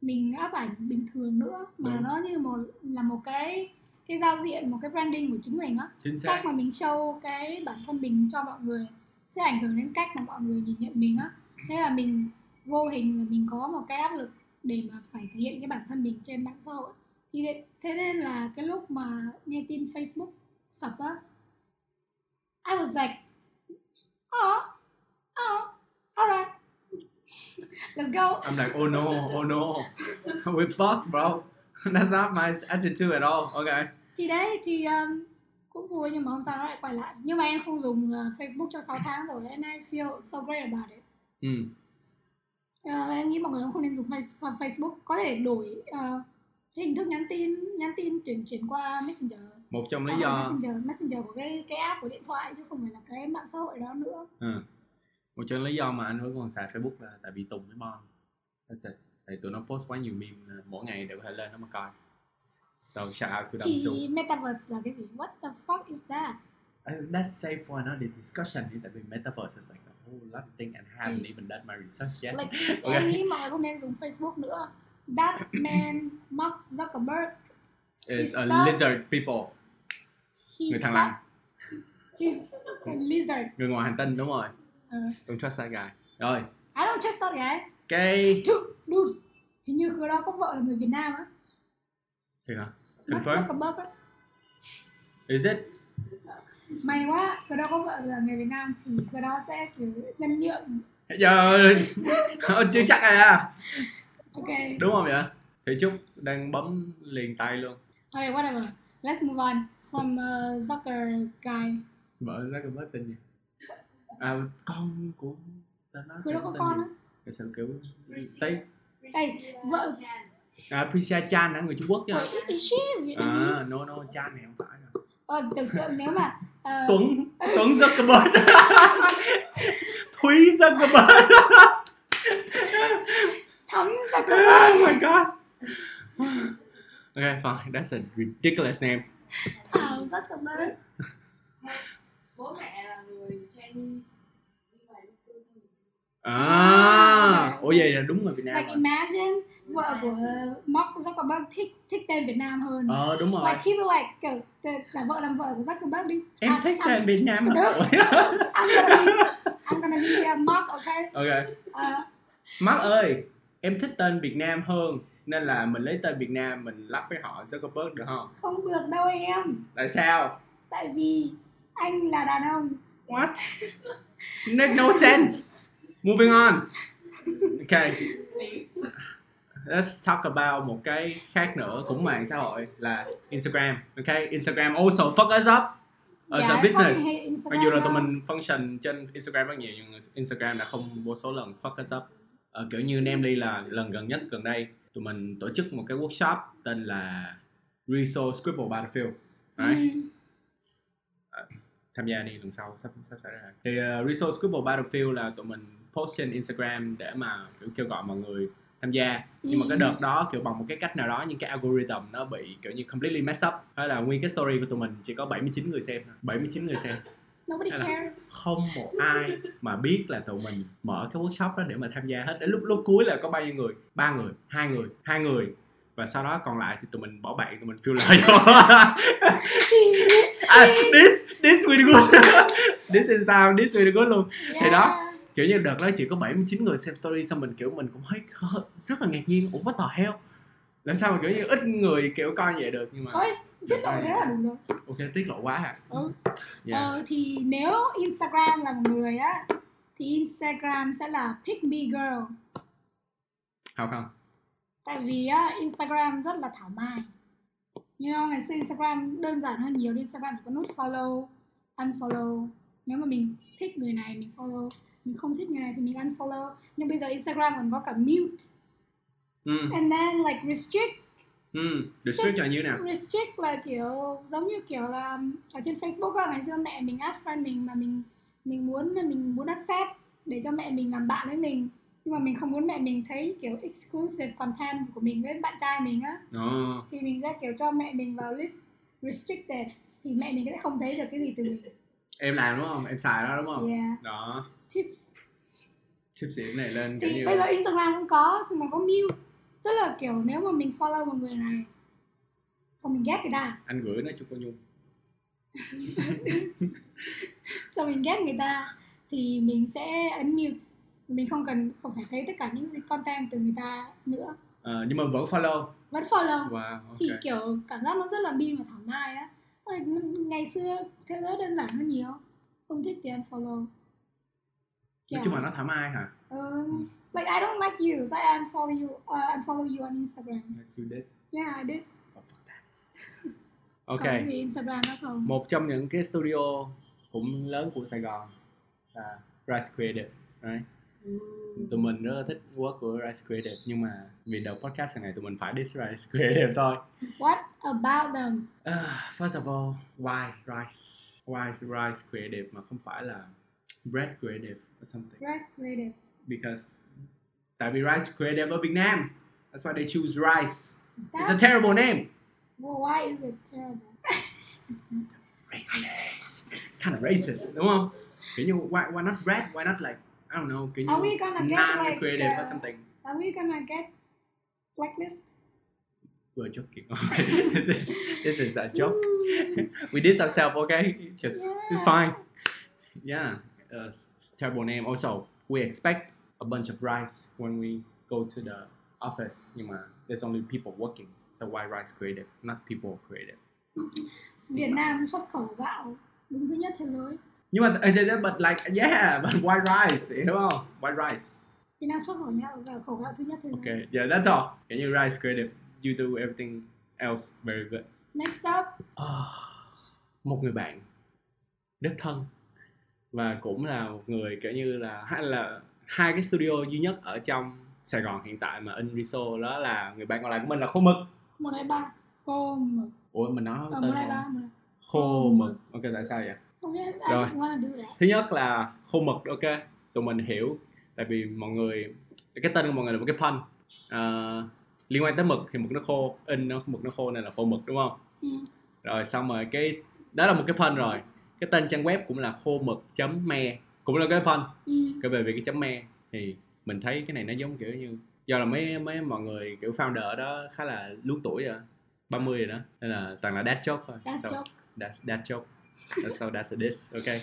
mình áp ảnh bình thường nữa mà
Đúng.
nó như một là một cái cái giao diện một cái branding của chính mình á. Cách mà mình show cái bản thân mình cho mọi người sẽ ảnh hưởng đến cách mà mọi người nhìn nhận mình á thế là mình vô hình là mình có một cái áp lực để mà phải thể hiện cái bản thân mình trên mạng xã hội. Thì thế- nên là cái lúc mà nghe tin Facebook sập á I was like oh oh alright let's go.
I'm like oh no oh no we fucked bro. That's not my attitude at all. Okay
thì đấy thì um, cũng vui nhưng mà hôm sau nó lại quay lại. Nhưng mà em không dùng uh, Facebook cho 6 tháng rồi and I feel so great about it
ừ.
Ờ, em nghĩ mọi người cũng không nên dùng face- Facebook. Có thể đổi ờ, hình thức nhắn tin nhắn tin chuyển chuyển qua Messenger.
Một trong lý do
Messenger Messenger của cái cái app của điện thoại chứ không phải là cái mạng xã hội đó nữa.
Ừ. một trong lý do mà anh vẫn còn xài Facebook là tại vì Tùng với Mon. That's it. Tại tụi nó post quá nhiều meme là mỗi ngày đều có thể lên nó mà coi. So shout out to them too.
Thì Metaverse là cái gì? What the fuck is that?
Uh, let's save for another discussion tại vì metaverse is like a whole lot of thing and haven't
Ừ.
even done my research yet
like
Okay.
em nghĩ mọi người không nên dùng Facebook nữa. That man Mark Zuckerberg
is a
so-
lizard people.
He
người thằng lằn
he's a lizard.
Người ngoài hành tinh đúng rồi.
Ờ,
don't trust that guy. Rồi.
I don't trust that guy.
Cái
dude, dude. Hình như người đó có vợ là người Việt Nam á.
Thì hả?
Mark
confirm.
Zuckerberg á.
Is it
may quá người đó có vợ là người Việt Nam thì người đó sẽ kiểu nhân nhượng.
Giờ chưa chắc à.
Ok.
Đúng không vậy? Thì chúc đang bấm liền tay luôn.
Okay whatever. Let's move on. From uh, Zucker guy.
Vợ cũng có tin gì? À con của tên nó
người đó có con á.
Cái sự kiểu tây.
Đây, vợ-
à Prisha Chan là người Trung Quốc nha
Wait, is she
à
Vietnamese
no no Chan này không phải rồi
ờ tưởng tượng nếu mà uh,
Tuấn Tuấn Zuckerberg. Thúy Zuckerberg.
Thắm Zuckerberg.
oh my god. Okay fine. That's a ridiculous name.
Thảo Zuckerberg.
Bố mẹ là người Chinese. Việt
à ủa vậy là đúng người Việt Nam
like
rồi.
imagine vợ của Mark Zuckerberg thích thích tên Việt Nam hơn.
Ờ đúng rồi.
Like he will like kiểu giả vợ làm vợ của Zuckerberg đi.
Em
I'm-
thích
I'm-
tên Việt Nam
Đúng.
lắm
I'm gonna be I'm gonna be uh, Mark okay
ok.
Uh,
Mark ơi em thích tên Việt Nam hơn nên là mình lấy tên Việt Nam mình lắp với họ Zuckerberg được không?
Không được đâu em.
Tại sao?
Tại vì anh là đàn ông.
What? Make no sense. Moving on. Okay let's talk about một cái khác nữa cũng mạng xã hội là Instagram okay Instagram also fuck us up as
Dạ,
business. mặc dù là tụi mình function trên Instagram rất nhiều nhưng Instagram đã không vô số lần fuck us up. Ờ, kiểu như Namely là lần gần nhất gần đây tụi mình tổ chức một cái workshop tên là Resource Scribble Battlefield. Đấy,
Ừ.
tham gia đi lần sau sắp sắp xảy ra. Thì uh, Resource Scribble Battlefield là tụi mình post trên Instagram để mà kiểu kêu gọi mọi người tham gia nhưng mà
Ừ.
cái đợt đó kiểu bằng một cái cách nào đó những cái algorithm nó bị kiểu như completely mess up thế là nguyên cái story của tụi mình chỉ có 79 người xem thôi. 79 người xem
Nobody
Hay
cares.
không một ai mà biết là tụi mình mở cái workshop đó để mà tham gia hết đến lúc lúc cuối là có bao nhiêu người ba người hai người hai người và sau đó còn lại thì tụi mình bỏ bạn tụi mình phiêu lời vô à, this this really good this is down this really good luôn Thì đó. Kiểu như đợt đó chỉ có 79 người xem story xong mình kiểu mình cũng thấy rất là ngạc nhiên ủa what the hell làm sao mà kiểu như ít người kiểu coi vậy được nhưng mà
Thôi, tiết lộ thế là đủ rồi.
ok tiết lộ quá à
Ừ.
yeah.
Ờ, thì nếu Instagram là một người á, thì Instagram sẽ là pick me girl.
how không
Tại vì á, Instagram rất là thảo mai. You know, ngày xưa Instagram đơn giản hơn nhiều. Instagram chỉ có nút follow, unfollow. Nếu mà mình thích người này mình follow, mình không thích người này thì mình unfollow. Nhưng bây giờ Instagram còn có cả mute.
Ừ.
And then like restrict.
Ừ restrict là như nào?
Restrict là kiểu giống như kiểu là ở trên Facebook á, ngày xưa mẹ mình add friend mình mà mình mình muốn mình muốn accept để cho mẹ mình làm bạn với mình. Nhưng mà mình không muốn mẹ mình thấy kiểu exclusive content của mình với bạn trai mình á.
Ồ,
thì mình sẽ kiểu cho mẹ mình vào list restricted thì mẹ mình sẽ không thấy được cái gì từ mình.
Em làm đúng không? Em xài đó đúng không?
Yeah.
Đó
tips.
Chip xịn này lên
thì
như
bây giờ Instagram cũng có xong rồi có mute tức là kiểu nếu mà mình follow một người này xong mình ghét người ta
anh gửi nó cho cô nhung.
Xong mình ghét người ta thì mình sẽ ấn mute mình không cần không phải thấy tất cả những gì content từ người ta nữa.
Ờ, nhưng mà vẫn follow.
Vẫn follow.
Wow ok.
Thì kiểu cảm giác nó rất là bin và thoải mái á. Ngày xưa thế giới đơn giản hơn nhiều. Không thích thì unfollow
nói chung là nó thoải mái hả
Um, like I don't like you, so I unfollow you. Uh, unfollow you on Instagram.
yes you did
Yeah, I did.
ok
Có gì Instagram đó không?
một trong những cái studio cũng lớn của Sài Gòn là Rise Creative right? tụi mình rất là thích work của Rise Creative nhưng mà vì đầu podcast này tụi mình phải diss Rise Creative thôi
What about them?
Uh, first of all, why Rise? Why is Rise Creative mà không phải là Bread Creative or something?
Right, creative.
Because tại vì Rise Creative ở Việt Nam. That's why they choose Rice.
Is
It's a terrible name.
well, why is it terrible?
Racist. Kind of racist, đúng không? Kiểu như why, why not Bread? Why not like I don't know, kiểu như
Are we gonna get, like,
non-creative or
uh,
something.
Are we gonna get blacklist?
We're joking. this, this is a joke. We did ourselves, okay? Just it's fine. Yeah, uh, it's terrible name. Also, we expect a bunch of rice when we go to the office. Nhưng mà there's only people working, so why rice creative, not people creative?
Việt Nam xuất khẩu gạo đứng thứ nhất thế giới.
Nhưng mà uh, but like yeah, but why rice? Hiểu không? Why rice?
Việt Nam xuất khẩu gạo, khẩu gạo thứ nhất thế giới.
Okay, yeah, that's all. Can you rice creative? You do everything else very good.
Next up,
À, một người bạn rất thân và cũng là một người kiểu như là hay là hai cái studio duy nhất ở trong Sài Gòn hiện tại mà in Riso đó là người bạn còn lại của mình là Khô Mực.
một hai ba khô mực.
Ủa mình nói
Ờ,
tên
ba.
Khô Mực. Ok tại sao vậy? Rồi. Thứ nhất là Khô Mực ok. Tụi mình hiểu tại vì mọi người cái tên của mọi người là một cái pun. Ờ, liên quan tới mực thì mực nó khô, in nó mực nó khô nên là khô mực đúng không?
Ừ.
rồi xong rồi cái đó là một cái pun rồi cái tên trang web cũng là khô mực me cũng là cái pun
Ừ.
cái về về cái chấm me. Thì mình thấy cái này nó giống kiểu như do là mấy mấy mọi người kiểu founder đó khá là lớn tuổi rồi 30 rồi đó. Nên là toàn là dad joke thôi.
That's
so,
joke.
That's, dad joke. So that's a diss ok.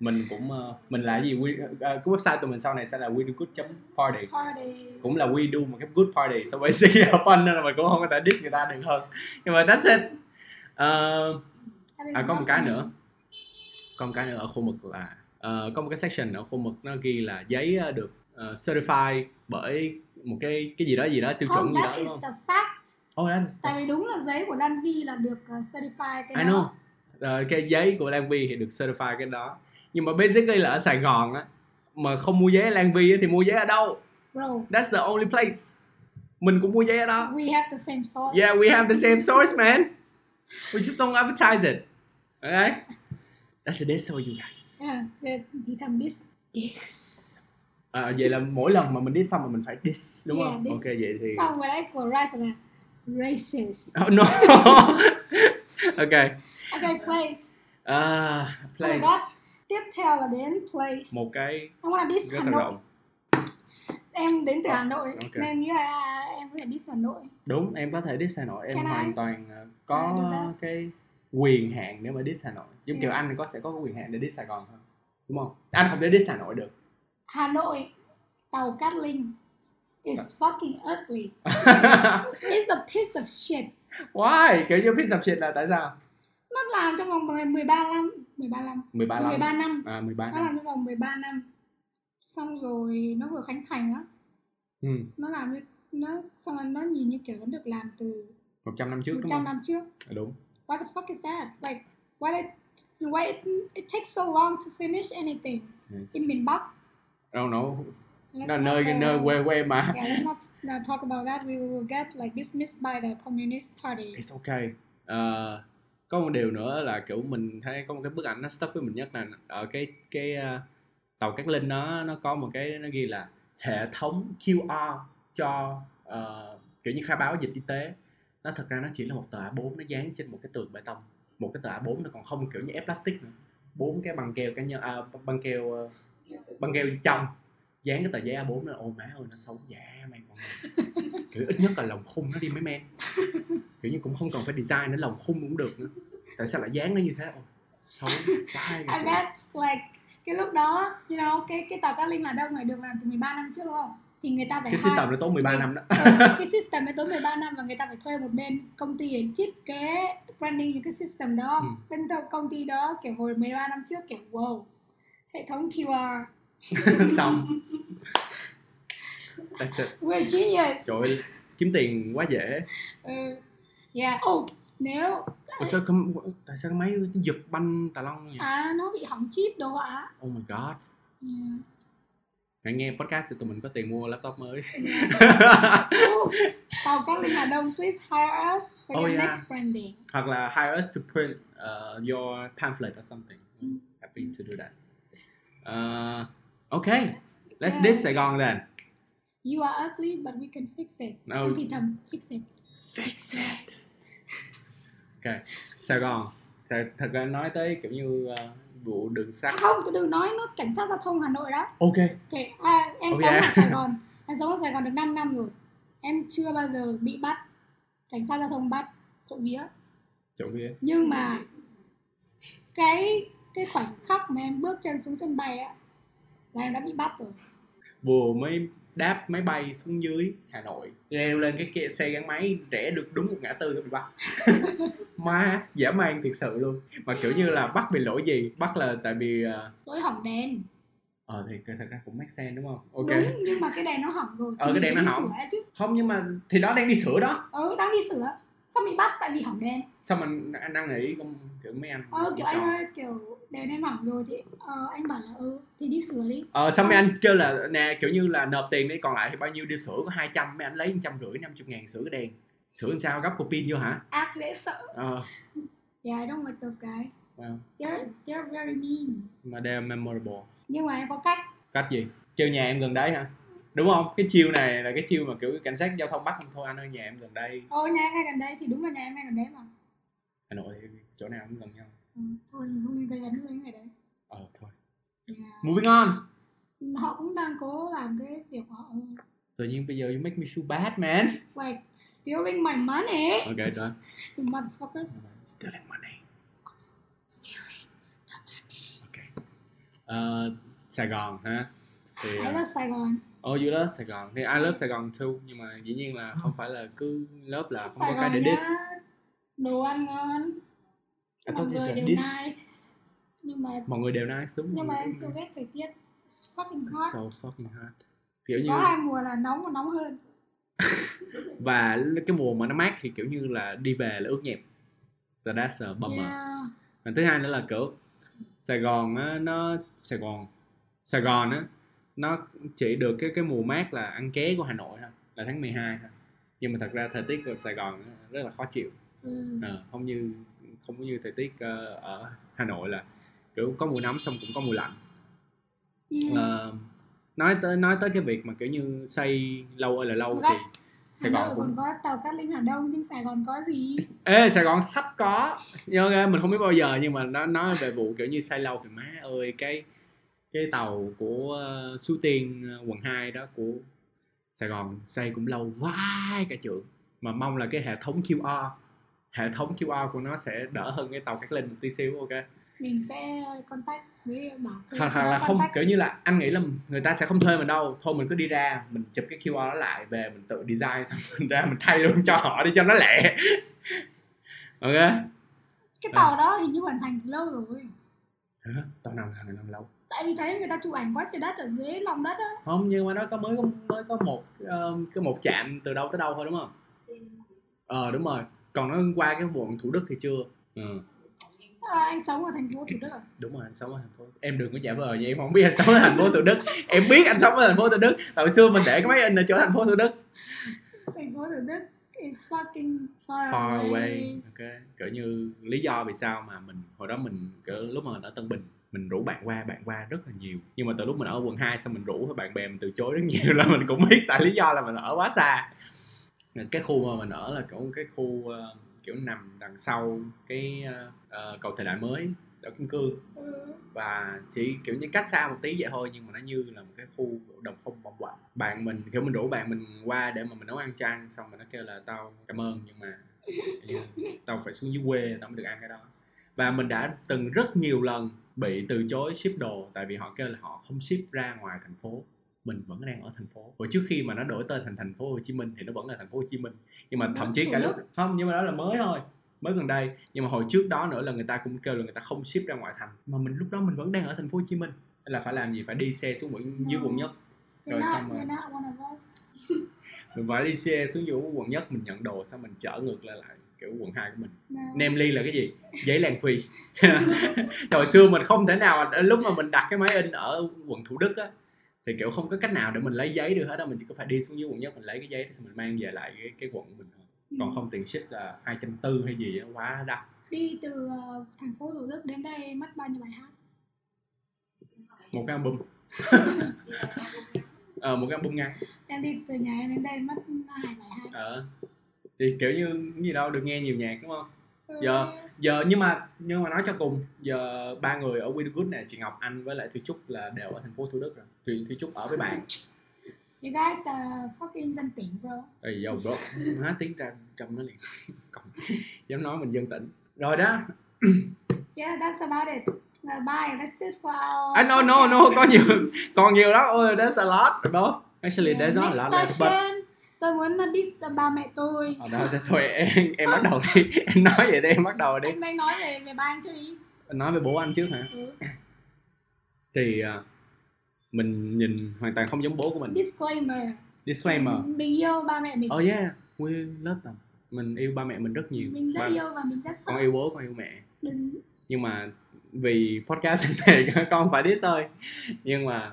Mình cũng ờ, mình là gì? We, ờ, cái website tụi mình sau này sẽ là we do good chấm party.
Party.
cũng là we do một cái good party so basically là fun nên là mình cũng không có thể diss người ta được hơn. Nhưng mà that's it.
Is
à có một cái nữa có một cái nữa ở khu mực là ờ, có một cái section ở khu mực nó ghi là giấy ờ, được ờ, certify bởi một cái cái gì đó gì đó tiêu chuẩn
Không,
gì đó
that is the fact.
Oh, that's
Tại vì đúng là giấy của Đan Vi là được uh, certify cái
I
đó.
know. Ờ, cái giấy của Lan Vi thì được certify cái đó. Nhưng mà basically là ở Sài Gòn á mà không mua giấy ở Lan Vi á, thì mua giấy ở đâu?
Bro,
That's the only place. Mình cũng mua giấy ở đó.
we have the same source.
Yeah, we have the same source, man. We just don't advertise it. Okay? That's a diss for you guys.
Yeah, the, thì thầm this. This.
À, vậy là mỗi lần mà mình diss xong mà mình phải diss đúng
Yeah,
không?
diss.
Ok vậy thì
Xong rồi đấy của Rice là racist.
Oh no. ok.
Okay, place.
À, place
God. Tiếp theo là đến place.
một cái
I wanna diss Hà
là
Nội.
rộng.
Em đến từ Hà Nội
Ok.
nên nghĩ là em có thể diss Hà Nội.
Đúng, em có thể diss Hà Nội, em
Can I?
hoàn toàn ờ,
I
có
do that?
cái quyền hạn để mà diss Hà Nội. Giống kiểu
Yeah.
anh có sẽ có quyền hạn để diss Sài Gòn hơn. Đúng không? Anh không thể diss Hà Nội được.
Hà Nội, tàu Cát Linh is
Dạ.
fucking ugly. It's a piece of shit.
Why? Kiểu như piece of shit là tại sao?
Nó làm trong vòng 13 năm, 13 năm,
13 năm.
13 năm.
À 13
Nó
năm.
làm trong vòng 13 năm. Xong rồi nó vừa khánh thành á,
Ừ,
nó làm như nó xong rồi nó nhìn như kiểu nó được làm từ
100 năm trước đúng
100
không?
năm trước.
À, đúng.
What the fuck is that? Like why it, why it, it takes so long to finish anything
Yes.
in miền Bắc?
I don't know.
Let's not,
nơi
uh,
nơi quê quê mà.
Yeah, let's not uh, talk about that. We will get like dismissed by the Communist Party.
It's okay. Ờ, có một điều nữa là kiểu mình thấy có một cái bức ảnh nó stuck với mình nhất là ở cái cái ờ, tàu Cát Linh nó nó có một cái nó ghi là hệ thống QR cho ờ, kiểu như khai báo dịch y tế nó thật ra nó chỉ là một tờ A4 nó dán trên một cái tường bê tông một cái tờ A4 nó còn không kiểu như ép plastic nữa. Bốn cái băng keo cá nhân à, băng keo ờ, băng keo trong dán cái tờ giấy A4 nó ô má ơi nó xấu dã man còn kiểu ít nhất là lồng khung nó đi mấy men. Kiểu như cũng không cần phải design nữa lồng khung cũng được nữa. Tại sao lại dán nó như thế? Ôi, xấu quá
I bet like cái lúc đó you know cái cái tàu Cát Linh là đông này được làm từ 13 năm trước đúng không? Thì người ta phải
cái system nó tốn 13 năm đó.
Ừ, cái system ấy tốn 13 năm và người ta phải thuê một bên công ty để thiết kế branding những cái system đó
Ừ.
bên thợ- công ty đó kiểu hồi 13 năm trước kiểu wow hệ thống QR
xong That's it.
we're genius
Trời ơi, kiếm tiền quá dễ
ừ. yeah oh nếu
Ủa sao không, tại sao cái máy giật banh tà long vậy?
à nó bị hỏng chip đồ hả
Oh my god.
ừ.
Hãy nghe podcast thì tụi mình có tiền mua laptop mới.
Oh, tàu Cát Linh Hà Đông please hire us for
Oh,
your
yeah.
next branding
Hoặc là hire us to print uh, your pamphlet or something.
Ừ.
Happy to do that. Uh, okay, let's diss Sài Gòn then.
you are ugly but we can fix it
No.
không thì thầm fix it
Fix it. Ok, Sài Gòn. Thật, thật ra nói tới kiểu như uh, vụ đường sắt.
không từ từ nói nó cảnh sát giao thông Hà Nội đó
Ok,
Ok, à, em
Oh,
sống ở Sài Gòn. Em sống ở Sài Gòn được 5 năm rồi. Em chưa bao giờ bị bắt. Cảnh sát giao thông bắt trộm vía.
Chỗ kia.
Nhưng mà Cái cái khoảnh khắc mà em bước chân xuống sân bay á Là em đã bị bắt rồi
vừa mới đáp máy bay xuống dưới Hà Nội leo lên cái kia xe gắn máy rẽ được đúng một ngã tư cái bị bắt. Ma dã man thiệt sự luôn. Mà kiểu như là bắt vì lỗi gì? Bắt là tại vì ờ
Lỗi hỏng đèn.
Ờ thì thật ra cũng make sense đúng không? Ok.
Đúng, nhưng mà cái đèn nó hỏng rồi
Ờ, cái đèn nó hỏng.
chứ.
Không nhưng mà thì đó đang đi sửa đó.
Ừ, đang đi sửa. Sao bị bắt? Tại vì hỏng đèn.
Sao mình anh đang nghĩ kiểu mấy anh
Ờ, kiểu anh ơi, kiểu đèn em hỏng rồi thì ờ, anh bảo là ừ, thì đi sửa đi.
Ờ xong mấy anh kêu là nè kiểu như là nộp tiền đi còn lại thì bao nhiêu? Đi sửa có 200 mấy anh lấy trăm rưỡi năm chục ngàn sửa cái đèn. Sửa làm sao? Gấp cục pin vô hả?
Ác dễ sợ.
Ờ.
Yeah, I don't like those guys.
Wow.
They're, they're very mean.
Mà they're memorable.
Nhưng mà em có cách.
Cách gì? Kêu nhà em gần đấy hả? Đúng không? Cái chiêu này là cái chiêu mà kiểu cảnh sát giao thông bắt không thôi anh ơi nhà em gần đây.
Ồ, nhà em ngay gần đây thì đúng là nhà em ngay gần đấy mà.
Hà nội chỗ nào cũng gần nhau
ừ, Thôi mình không nên gây gắn với người đấy.
Ờ thôi.
Yeah.
moving on.
Họ cũng đang cố làm cái việc họ
tự nhiên bây giờ you make me feel bad man.
Like, stealing my money.
Ok rồi
You motherfuckers.
Stealing money.
Stealing
ok. Ờ, Sài Gòn ha? Thì
I
uh,
love Sài Gòn.
Oh you love Sài Gòn. Thì I love Sài Gòn too nhưng mà dĩ nhiên là không phải là cứ love là không
Sài
có cái để
Gòn
diss
Đồ ăn ngon
I
Mọi người đều
diss
nice. Nhưng mà
mọi người đều nice đúng
Nhưng mà em siêu ghét thời tiết It's fucking hot.
So fucking hot. Kiểu
Chỉ
như
có hai mùa là nóng và nóng hơn.
Và cái mùa mà nó mát thì kiểu như là đi về là ướt nhẹp. So that's a bummer.
Yeah.
Và thứ hai nữa là kiểu Sài Gòn á nó Sài Gòn. Sài Gòn á nó chỉ được cái cái mùa mát là ăn ké của Hà Nội thôi là tháng 12 thôi. Nhưng mà thật ra thời tiết của Sài Gòn rất là khó chịu.
Ừ.
Ờ, không như không có như thời tiết ờ, ở Hà Nội là kiểu có mùa nóng xong cũng có mùa lạnh.
Yeah.
Ờ, nói tới nói tới cái việc mà kiểu như xây lâu ơi là lâu thì Sài Gòn cũng
còn có tàu Cát Linh Hà Đông nhưng Sài Gòn có gì?
Ê Sài Gòn sắp có. Nhưng mình không biết bao giờ nhưng mà nó nói về vụ kiểu như xây lâu thì má ơi cái cái tàu của uh, Suối Tiên quận 2 đó của Sài Gòn xây cũng lâu vãi cả trưởng mà mong là cái hệ thống QR hệ thống QR của nó sẽ đỡ hơn cái tàu Cát Linh một tí xíu ok?
Mình sẽ contact với bảo thuê
hoặc, là không
contact.
kiểu như là anh nghĩ là người ta sẽ không thuê mình đâu. Thôi mình cứ đi ra mình chụp cái QR đó lại về mình tự design xong mình ra mình thay luôn cho họ đi cho nó lẹ. Ok?
Cái tàu đó hình như hoàn thành từ lâu rồi.
Hả? tàu nào hàng năm lâu?
Tại vì thấy người ta chụp ảnh quá trời đất ở dưới lòng đất á.
Không nhưng mà nó có mới có mới có một um, cái một chạm từ đâu tới đâu thôi đúng không? Ờ đúng rồi còn nó qua cái quận thủ đức thì chưa? Ừ.
à, anh sống ở thành phố thủ đức à?
Đúng rồi anh sống ở thành phố em đừng có giả vờ nha em không biết anh sống ở thành phố thủ đức. Em biết anh sống ở thành phố thủ đức. Hồi xưa mình để cái máy in ở chỗ thành phố thủ đức.
Thành phố thủ đức is fucking far,
far
away,
away. Ok. Kiểu như lý do vì sao mà mình hồi đó mình kiểu lúc mà mình ở Tân Bình mình rủ bạn qua bạn qua rất là nhiều. Nhưng mà từ lúc mình ở quận 2 xong mình rủ bạn bè mình từ chối rất nhiều là mình cũng biết tại lý do là mình ở quá xa cái khu mà mình ở là kiểu cái khu ờ, kiểu nằm đằng sau cái ờ, cầu thời đại mới ở kim cương
ừ.
và chỉ kiểu như cách xa một tí vậy thôi nhưng mà nó như là một cái khu đồng không bông quạnh bạn mình kiểu mình rủ bạn mình qua để mà mình nấu ăn cho ăn xong rồi nó kêu là tao cảm ơn nhưng mà tao phải xuống dưới quê tao mới được ăn cái đó. Và mình đã từng rất nhiều lần bị từ chối ship đồ tại vì họ kêu là họ không ship ra ngoài thành phố mình vẫn đang ở thành phố. Và trước khi mà nó đổi tên thành thành phố Hồ Chí Minh thì nó vẫn là thành phố Hồ Chí Minh. Nhưng mà thậm chí cả lúc không nhưng mà đó là mới thôi mới gần đây. Nhưng mà hồi trước đó nữa là người ta cũng kêu là người ta không ship ra ngoại thành. Mà mình lúc đó mình vẫn đang ở thành phố Hồ Chí Minh. Nên là phải làm gì? Phải đi xe xuống quận dưới quận nhất. Rồi
not,
xong rồi. mình phải đi xe xuống dưới quận nhất mình nhận đồ xong mình chở ngược lại lại kiểu quận 2 của mình.
No.
nem ly là cái gì? Giấy làng phi. Hồi xưa mình không thể nào lúc mà mình đặt cái máy in ở quận thủ đức á thì kiểu không có cách nào để mình lấy giấy được hết đó mình chỉ có phải đi xuống dưới quận nhất mình lấy cái giấy xong mình mang về lại cái, cái quận mình thôi còn
Ừ.
không tiền ship là hai trăm tư hay gì á quá đắt
Đi từ ờ, thành phố Thủ Đức đến đây mất bao nhiêu bài hát?
một cái album ờ, một cái album ngắn
Em đi từ nhà em đến đây mất hai bài hát.
ờ thì kiểu như gì đâu được nghe nhiều nhạc đúng không. Giờ- giờ nhưng mà nhưng mà nói cho cùng giờ ba người ở Good này chị Ngọc Anh với lại Thùy Trúc là đều ở thành phố Thủ Đức rồi. Thùy, Thùy Trúc ở với bạn.
You guys are fucking dân tỉnh bro.
Ê dầu bro Má tiếng ra trong nó liền. Còn dám nói mình dân tỉnh. Rồi đó.
Yeah, that's about it. Bye, that's it for our
I know no no có nhiều Còn nhiều đó. Oh, That's a lot bro Actually
Yeah,
there's not a lot left but.
Tôi muốn uh, diss ba mẹ tôi.
Ờ, đó, thôi em, em bắt đầu đi Em nói vậy đi em bắt đầu đi
Anh đang nói về về ba anh trước đi.
Nói với bố anh trước hả
Ừ.
Thì à, Mình nhìn hoàn toàn không giống bố của mình
Disclaimer.
Disclaimer
Mình yêu ba mẹ mình.
Oh yeah We love them Mình yêu ba mẹ mình rất nhiều
Mình rất
Ba-
yêu và mình rất sợ.
Con yêu bố con yêu mẹ
Đừng
nhưng mà vì podcast này con phải biết thôi nhưng mà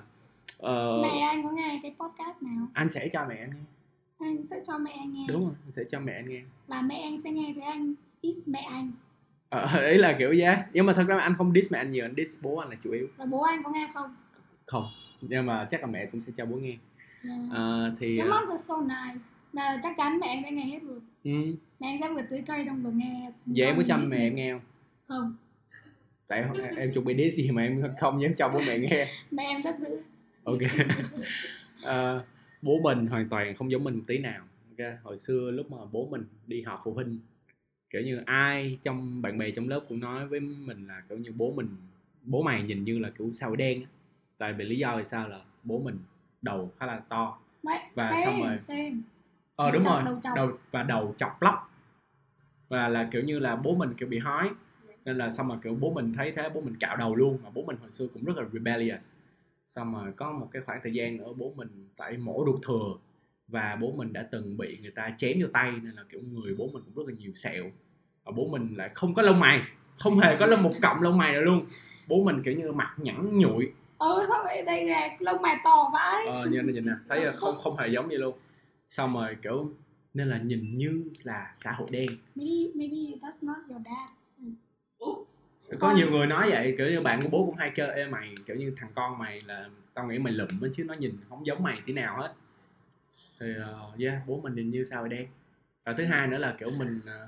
ờ,
mẹ anh có nghe cái podcast nào?
anh sẽ cho mẹ anh nghe
Anh sẽ cho mẹ anh nghe.
đúng rồi anh sẽ cho mẹ anh nghe
Và mẹ anh sẽ nghe thấy anh diss mẹ anh.
ờ, ý là kiểu giá nhưng mà thật ra anh không diss mẹ anh nhiều anh diss bố anh là chủ yếu
Và bố anh có nghe không?
không nhưng mà chắc là mẹ cũng sẽ cho bố nghe
Yeah.
Ờ, thì
Your
ờ,
moms so nice. Là chắc chắn mẹ anh đã nghe hết rồi.
ừ,
Mẹ anh sẽ vừa tưới cây trong vừa nghe.
vậy em có chăm mẹ em nghe không
Không.
tại em, em chuẩn bị diss gì mà em không dám cho bố mẹ nghe
Mẹ em rất dữ.
ok Ờ, bố mình hoàn toàn không giống mình một tí nào ok hồi xưa lúc mà bố mình đi họp phụ huynh kiểu như ai trong bạn bè trong lớp cũng nói với mình là kiểu như bố mình bố mày nhìn như là kiểu sao đen tại vì lý do là sao là bố mình đầu khá là to Và
same,
xong rồi.
same.
ờ
Đầu
đúng
chọc,
rồi
đầu chọc.
đầu và đầu chọc lóc và là kiểu như là bố mình kiểu bị hói nên là xong mà kiểu bố mình thấy thế bố mình cạo đầu luôn mà bố mình hồi xưa cũng rất là rebellious xong rồi có một cái khoảng thời gian nữa bố mình phải mổ ruột thừa và bố mình đã từng bị người ta chém vô tay nên là kiểu người bố mình cũng rất là nhiều sẹo và bố mình lại không có lông mày không hề có lên một cọng lông mày nào luôn bố mình kiểu như mặt nhẵn nhụi
Ừ, sao vậy? Đây là lông mày to vãi.
ờ nhìn này nhìn nè thấy là không không hề giống vậy luôn xong rồi kiểu nên là nhìn như là xã hội đen
Maybe, maybe that's not your dad.
Oops.
Có
Con-
nhiều người nói vậy kiểu như bạn của bố cũng hay kêu ê mày kiểu như thằng con mày là tao nghĩ mày lụm chứ nó nhìn không giống mày tí nào hết. Thì uh, yeah bố mình nhìn như sao vậy đen và thứ hai nữa là kiểu mình ờ,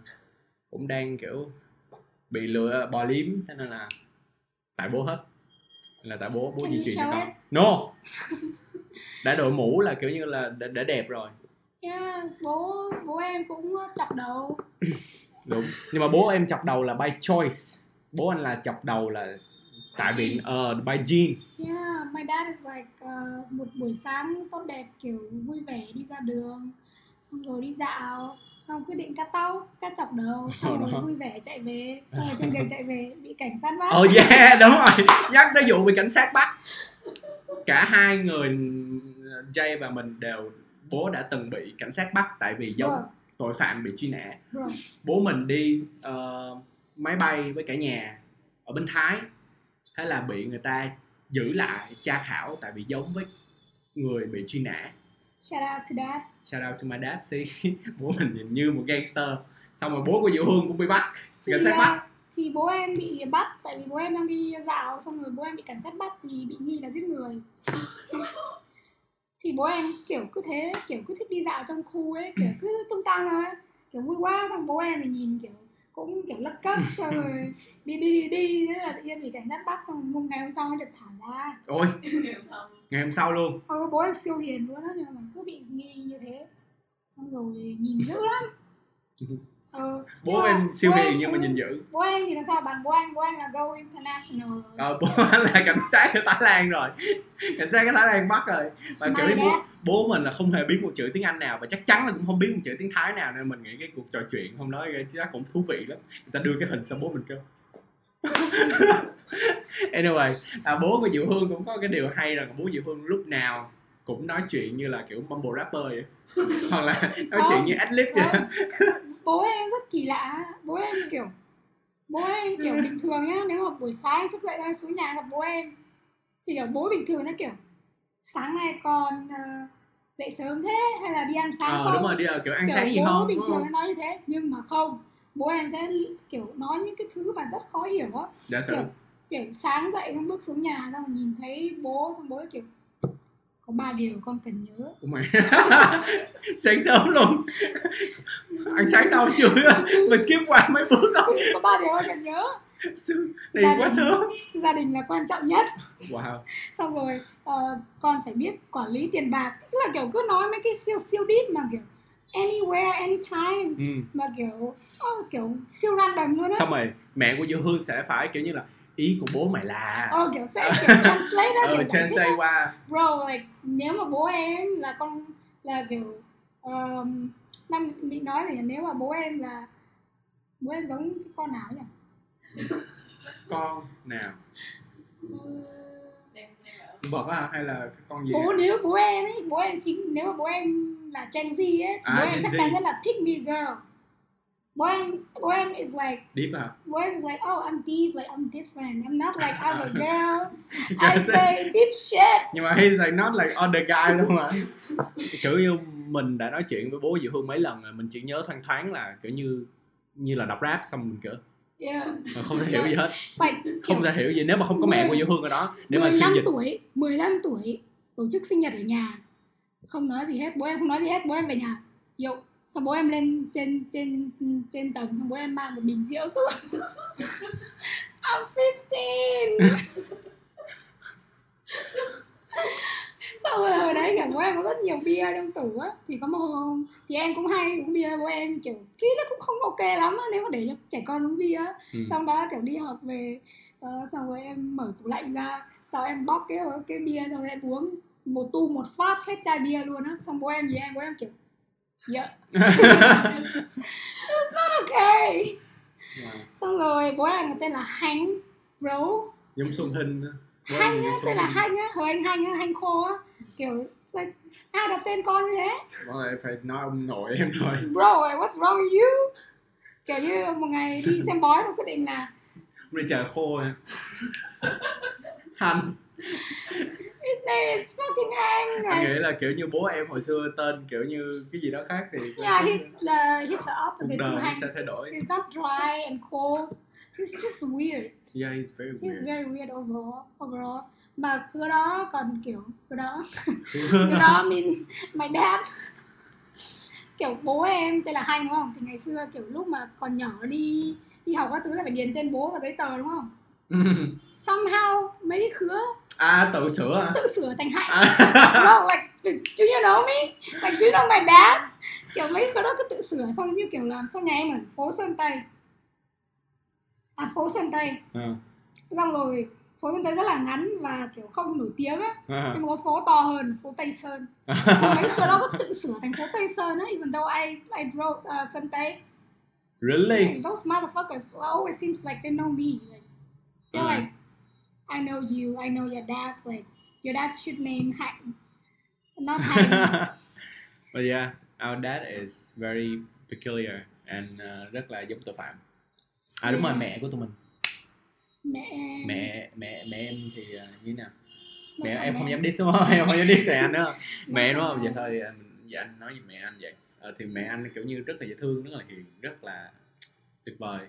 cũng đang kiểu bị lừa bò liếm cho nên là tại bố hết. Là tại bố bố di chuyển cho con. no! Đã đội mũ là kiểu như là đã, đã đẹp rồi.
Yeah, bố bố em cũng chọc đầu.
đúng nhưng mà bố em chọc đầu là by choice bố anh là chọc đầu là tại vì ờ by gene
Yeah, my dad is like uh, một buổi sáng tốt đẹp kiểu vui vẻ đi ra đường, xong rồi đi dạo, xong quyết định cắt tóc, cắt chọc đầu, xong rồi vui vẻ chạy về, xong rồi trên đường chạy về bị cảnh sát bắt.
Oh yeah, đúng rồi. Nhắc tới vụ bị cảnh sát bắt. Cả hai người Jay và mình đều bố đã từng bị cảnh sát bắt tại vì giống tội phạm bị truy nã.
bro.
Bố mình đi ờ, máy bay với cả nhà ở bên Thái. Thế là bị người ta giữ lại tra khảo tại vì giống với người bị truy nã.
Shout out to dad.
Shout out to my dad, see. bố mình nhìn như một gangster. Xong rồi bố của Diệu Hương cũng bị bắt.
Thì,
Cảnh sát bắt.
thì bố em bị bắt tại vì bố em đang đi dạo xong rồi bố em bị cảnh sát bắt vì bị nghi là giết người thì bố em kiểu cứ thế kiểu cứ thích đi dạo trong khu ấy kiểu cứ tung tăng thôi kiểu vui quá xong bố em thì nhìn kiểu cũng kiểu lất cấp xong rồi đi đi đi đi. Thế là tự nhiên bị cảnh sát bắt xong hôm ngày hôm sau mới được thả ra.
Ôi. Ngày hôm sau. Luôn.
Ôi, bố em siêu hiền luôn á nhưng mà cứ bị nghi như thế. Xong rồi nhìn dữ lắm ờ,
bố
mà
em siêu
bố em-
hiền nhưng mà
ừ,
nhìn dữ
bố em thì làm sao bằng bố anh bố anh là go international.
Ờ, bố anh là cảnh sát ở Thái Lan rồi. Cảnh sát ở Thái Lan bắt rồi. Và kiểu
My
bố,
dad.
bố mình là không hề biết một chữ tiếng Anh nào và chắc chắn là cũng không biết một chữ tiếng Thái nào nên mình nghĩ cái cuộc trò chuyện hôm đó chắc cũng thú vị lắm. Người ta đưa cái hình cho bố mình cơ anyway à, bố của Diệu Hương cũng có cái điều hay là bố Diệu Hương lúc nào cũng nói chuyện như là kiểu mumble rapper vậy. Hoặc là nói
Không,
chuyện như adlib vậy.
Bố em rất kỳ lạ. Bố em kiểu bố em kiểu bình thường nhá nếu mà buổi sáng thức dậy ra xuống nhà gặp bố em thì kiểu bố bình thường nó kiểu sáng nay con ờ, dậy sớm thế hay là đi ăn sáng
ờ
không?
đúng rồi đi kiểu ăn
kiểu
sáng gì
bố
không
bình thường
không?
nó nói như thế nhưng mà không bố em sẽ kiểu nói những cái thứ mà rất khó hiểu á. Kiểu kiểu sáng dậy xong bước xuống nhà xong rồi nhìn thấy bố xong bố kiểu có ba điều con cần nhớ.
Của mày? Sáng sớm luôn. Ăn sáng đâu chưa? Mình skip qua mấy bước đó.
Có ba điều con cần nhớ.
Này
Gia
quá
đình.
sớm.
Gia đình là quan trọng nhất.
Wow.
Xong rồi ờ, con phải biết quản lý tiền bạc. Tức là kiểu cứ nói mấy cái siêu siêu deep mà kiểu anywhere anytime.
Ừ.
mà kiểu ờ, kiểu siêu random luôn á.
Xong rồi mẹ của Dư Hương sẽ phải kiểu như là ý của bố mày là.
Ờ kiểu sẽ kiểu translate á
ờ
kiểu
sensei
á.
qua.
Bro like nếu mà bố em là con là kiểu um, năm định nói thì nếu mà bố em là bố em giống con nào nhỉ?
Con nào?
Ờ,
vào.
vật á hay là con gì
bố nếu bố em ấy bố em chính nếu mà bố em là Gen Z ấy thì
À,
bố em chắc chắn là pick me girl bố em bố em is like
deep à
bố em is like oh I'm deep like I'm different. I'm not like other girls. I say deep shit.
Nhưng mà he's like not like other guy luôn mà. Kiểu như mình đã nói chuyện với bố Diệu Hương mấy lần rồi mình chỉ nhớ thoang thoáng là kiểu như như là đọc rap xong mình kiểu
yeah.
mà không thể hiểu gì hết.
Like
không thể hiểu gì nếu mà không có mẹ của Diệu Hương ở đó. Để mà
15
phiên dịch
tuổi 15 tuổi tổ chức sinh nhật ở nhà. Không nói gì hết bố em không nói gì hết bố em về nhà. Yo. Xong bố em lên trên trên trên tầng xong bố em mang một bình rượu xuống. I'm 15 xong rồi hồi đấy cả bố em có rất nhiều bia trong tủ á. Thì có một hôm thì em cũng hay uống bia bố em kiểu cái nó cũng không ok lắm á nếu mà để cho trẻ con uống bia
ừ.
xong đó kiểu đi học về ờ, xong rồi em mở tủ lạnh ra sau em bóc cái cái bia xong rồi em uống một tu một phát hết chai bia luôn á. Xong bố em gì em bố em kiểu dạ. Ok
Wow.
xong rồi bố em tên là Hanh bro.
Giống. Bố em
Hanh á tên là. Hanh á. Hồi anh Hanh á Hanh khô á. Kiểu like, ai đặt tên con như thế?
Bố em phải nói ông nội em rồi.
Bro what's wrong with you? Kiểu như một ngày đi xem bói tôi quyết định là
Richard khô à Hành
his name is fucking Hanh
anh nghĩ là kiểu như bố em hồi xưa tên kiểu như cái gì đó khác thì
Yeah, he's the he's the opposite to
nó
Hank.
sẽ thay đổi
He's not dry and cold. He's just weird.
yeah he's very
He's
weird
very weird overall. Overall. Mà cái đó còn kiểu cái đó cái đó mean my dad kiểu bố em tên là Hành đúng không? Thì ngày xưa kiểu lúc mà còn nhỏ đi đi học các thứ là phải điền tên bố vào giấy tờ đúng không? Somehow mấy cái khứa
à tự sửa à,
tự sửa thành Hạnh.
à.
no, like, do you know me? Like, do you know my dad? Kiểu mấy cái đó cứ tự sửa xong như kiểu là xong nhà em ở phố Sơn Tây. À, phố Sơn Tây.
à.
Xong rồi phố Sơn Tây rất là ngắn và kiểu không nổi tiếng á.
à.
Nhưng mà có phố to hơn, phố Tây Sơn. Xong mấy cái đó cứ tự sửa thành phố Tây Sơn á. Even though I, I wrote uh, Sơn Tây.
really
And those motherfuckers always seems like they know me. Like, they're like, I know you, I know your dad. Like, your dad should name Hạnh. Not Hạnh.
but yeah our dad is very peculiar and uh, rất là giống tội phạm à đúng rồi
Yeah.
mẹ của tụi mình
mẹ em
mẹ mẹ mẹ em thì uh, như thế nào mẹ
là
em không dám diss đúng không em không dám diss mẹ anh nữa mẹ
là
đúng không
mẹ.
vậy thôi à, mình dạ anh nói về mẹ anh vậy Ờ, thì mẹ anh kiểu như rất là dễ thương rất là hiền rất là tuyệt vời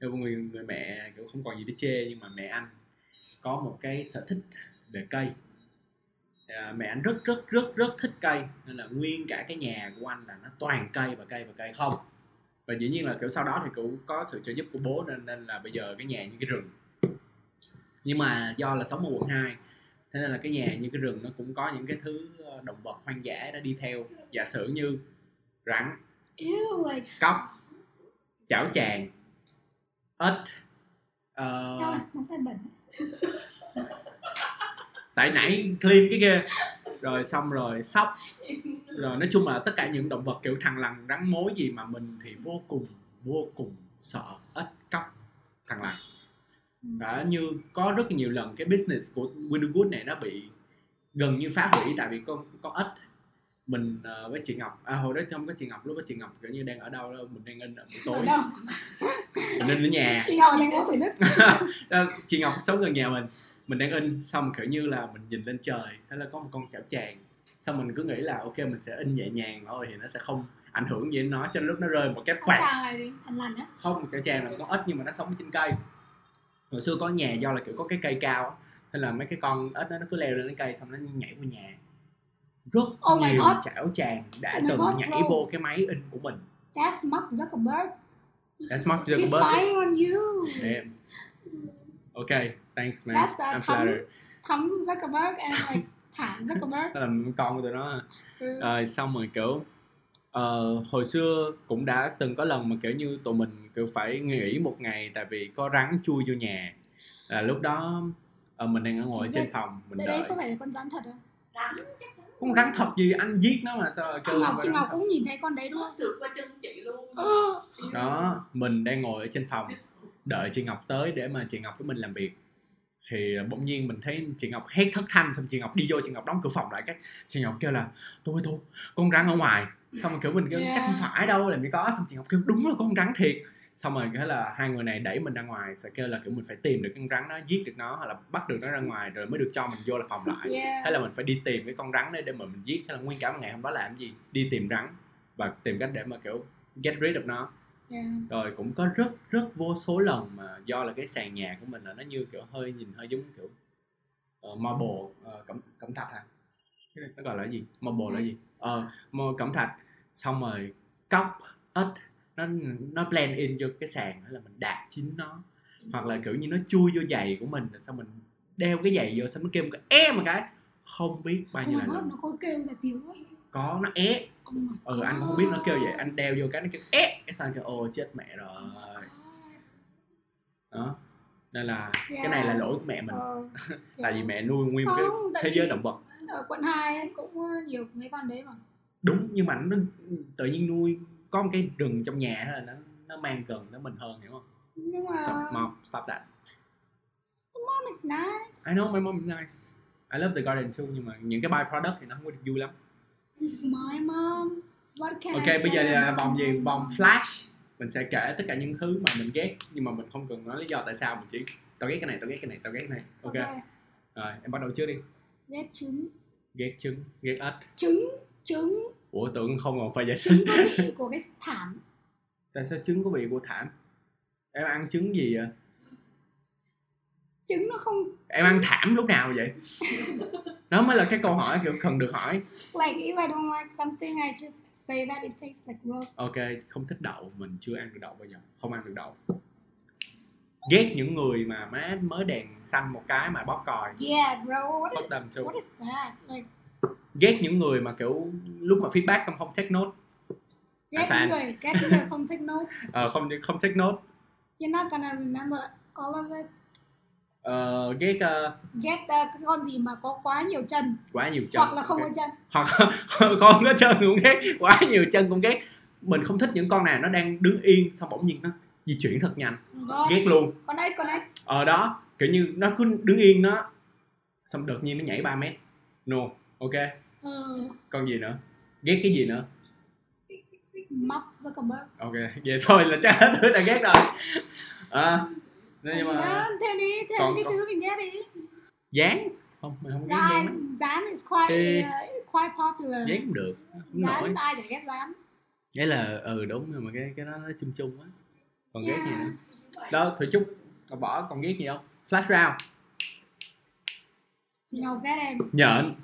người, người mẹ kiểu không còn gì để chê nhưng mà mẹ anh có một cái sở thích về cây. À, mẹ anh rất rất rất rất thích cây nên là nguyên cả cái nhà của anh là nó toàn cây và cây và cây không. Và dĩ nhiên là kiểu sau đó thì cũng có sự trợ giúp của bố nên nên là bây giờ cái nhà như cái rừng. Nhưng mà do là sống ở quận 2 thế nên là cái nhà như cái rừng nó cũng có những cái thứ ờ, động vật hoang dã đã đi theo. Giả sử như rắn cóc chảo chàng ếch ờ, tại nãy clean cái kia rồi xong rồi sóc. Rồi nói chung là tất cả những động vật kiểu thằng lằn rắn mối gì mà mình thì vô cùng vô cùng sợ ếch cóc thằng lằn. Đã như có rất nhiều lần cái business của Wintergood này nó bị gần như phá hủy tại vì con con ếch mình ờ, với chị Ngọc. À hồi đó không có chị Ngọc lúc đó chị Ngọc kiểu như đang ở đâu đó mình đang in ở buổi tối. Mình in ở nhà.
Chị Ngọc ở thành phố Thủ Đức.
Chị Ngọc sống gần nhà mình. Mình đang in xong kiểu như là mình nhìn lên trời thế là có một con chảo tràng xong mình cứ nghĩ là ok mình sẽ in nhẹ nhàng thôi thì nó sẽ không ảnh hưởng gì đến nó cho nên lúc nó rơi một cái quạt. không chảo tràng là con ếch nhưng mà nó sống trên cây. Hồi xưa có nhà do là kiểu có cái cây cao thế là mấy cái con ếch đó nó cứ leo lên cái cây xong nó nhảy qua nhà rất
Oh my
nhiều
God.
chảo tràng đã
Oh
từng
God,
nhảy
bro.
vô cái máy in của mình
That's Mark Zuckerberg.
that's Mark
He's
Zuckerberg
spying on you.
Damn. Okay, thanks man.
That's the
I'm flattered.
Thấm Zuckerberg and like thả Zuckerberg.
Đó là con của tụi nó.
Ừ.
Rồi xong rồi kiểu ờ, hồi xưa cũng đã từng có lần mà kiểu như tụi mình kiểu phải nghỉ một ngày tại vì có rắn chui vô nhà. Là lúc đó ờ, mình đang ở ngồi
Is
trên
it-
phòng mình
Đấy,
đợi.
đấy có phải là con rắn thật không?
rắn chắc
Con rắn thật gì anh giết nó mà sao kêu
Ngọc, chị Ngọc cũng nhìn thấy con đấy đúng không?
sượt qua chân chị luôn
Ờ.
Đó, mình đang ngồi ở trên phòng đợi chị Ngọc tới để mà chị Ngọc với mình làm việc thì bỗng nhiên mình thấy chị Ngọc hét thất thanh xong chị Ngọc đi vô chị Ngọc đóng cửa phòng lại cái chị Ngọc kêu là tôi tôi con rắn ở ngoài xong rồi kiểu mình kêu
Yeah.
chắc không phải đâu làm gì có xong chị Ngọc kêu đúng là con rắn thiệt xong rồi cái là hai người này đẩy mình ra ngoài sẽ kêu là kiểu mình phải tìm được con rắn đó giết được nó hoặc là bắt được nó ra ngoài rồi mới được cho mình vô là phòng lại.
Yeah.
thế là mình phải đi tìm cái con rắn đấy để mà mình giết. Thế là nguyên cả một ngày hôm đó làm gì? Đi tìm rắn và tìm cách để mà kiểu get rid of nó.
Yeah.
rồi cũng có rất rất vô số lần mà do là cái sàn nhà của mình là nó như kiểu hơi nhìn hơi giống kiểu uh, marble uh, cẩm cẩm thạch hả? Nó gọi là gì? Marble là gì? Ờ uh, cẩm thạch. Xong rồi cốc ếch nó nó blend in vô cái sàn đó là mình đạp chín nó. Hoặc là kiểu như nó chui vô giày của mình rồi xong mình đeo cái giày vô xong nó kêu một cái e một cái. Không biết bao nhiêu lần
nó có kêu ra tiếng ấy.
có nó é.
Oh
ừ anh không biết nó kêu vậy. Anh đeo vô cái nó kêu é. Cái xong kêu ô chết mẹ rồi.
Oh
đó. Nên là
Yeah.
cái này là lỗi của mẹ mình.
Ờ,
tại vì mẹ nuôi nguyên
Không,
cái thế giới động vật.
ở quận 2 ấy cũng ờ, nhiều mấy con đấy mà.
đúng nhưng mà nó tự nhiên nuôi có một cái rừng trong nhà đó là nó nó mang gần tới mình hơn hiểu không?
Nhưng mà
so, mom stop that.
Mom is nice.
I know my mom is nice. I love the garden too nhưng mà những cái byproduct thì nó không có được vui lắm.
My mom. What can
ok
I
bây giờ là vòng gì? Vòng flash. Mình sẽ kể tất cả những thứ mà mình ghét nhưng mà mình không cần nói lý do tại sao mình chỉ tao ghét cái này tao ghét cái này tao ghét cái này. Ok.
Ok.
rồi em bắt đầu trước đi.
Ghét trứng.
ghét trứng ghét ếch.
Trứng, trứng,
ủa tưởng không còn phải giải thích
trứng có vị của cái thảm.
tại sao trứng có vị của thảm em ăn trứng gì vậy
Trứng nó không
em ăn thảm lúc nào vậy đó mới là cái câu hỏi kiểu cần được hỏi
like if I don't like something I just say that it tastes like rope.
ok không thích đậu mình chưa ăn được đậu bao giờ không ăn được đậu ghét những người mà má mới đèn xanh một cái mà bóp còi
Yeah, bro. What is, what is that? Like
ghét những người mà kiểu lúc mà feedback không không take note
ghét
fan.
những người ghét những người không take note.
ờ, không không take note
You're not gonna remember all of it.
ờ, ghét ờ,
Ghét uh, cái con gì mà có quá nhiều chân
quá nhiều chân
hoặc là không
Ok.
có chân.
hoặc con có chân cũng ghét quá nhiều chân cũng ghét mình không thích những con nào nó đang đứng yên xong bỗng nhiên nó di chuyển thật nhanh
Đó.
ghét luôn
Con ếch, con ếch.
ở đó kiểu như nó cứ đứng yên nó xong đột nhiên nó nhảy 3 mét no ok
Ừ,
con gì nữa ghét cái gì nữa
Mark Zuckerberg.
ok vậy thôi là chắc hết thứ đã ghét rồi à, nếu như
Thì
mà
đó, thêm đi, thêm
Còn-
cái
còn-
thứ mình ghét đi.
dán không mình không ghét
Dán,
dán
is quite
Ê.
uh, quite popular.
dán cũng được không nổi
Dán ai chả ghét dán.
đấy là ừ đúng nhưng mà cái cái đó nó chung chung á còn ghét gì
Yeah.
nữa đó thử chút còn bỏ còn ghét gì không flash round
ngọc ghét em.
Nhện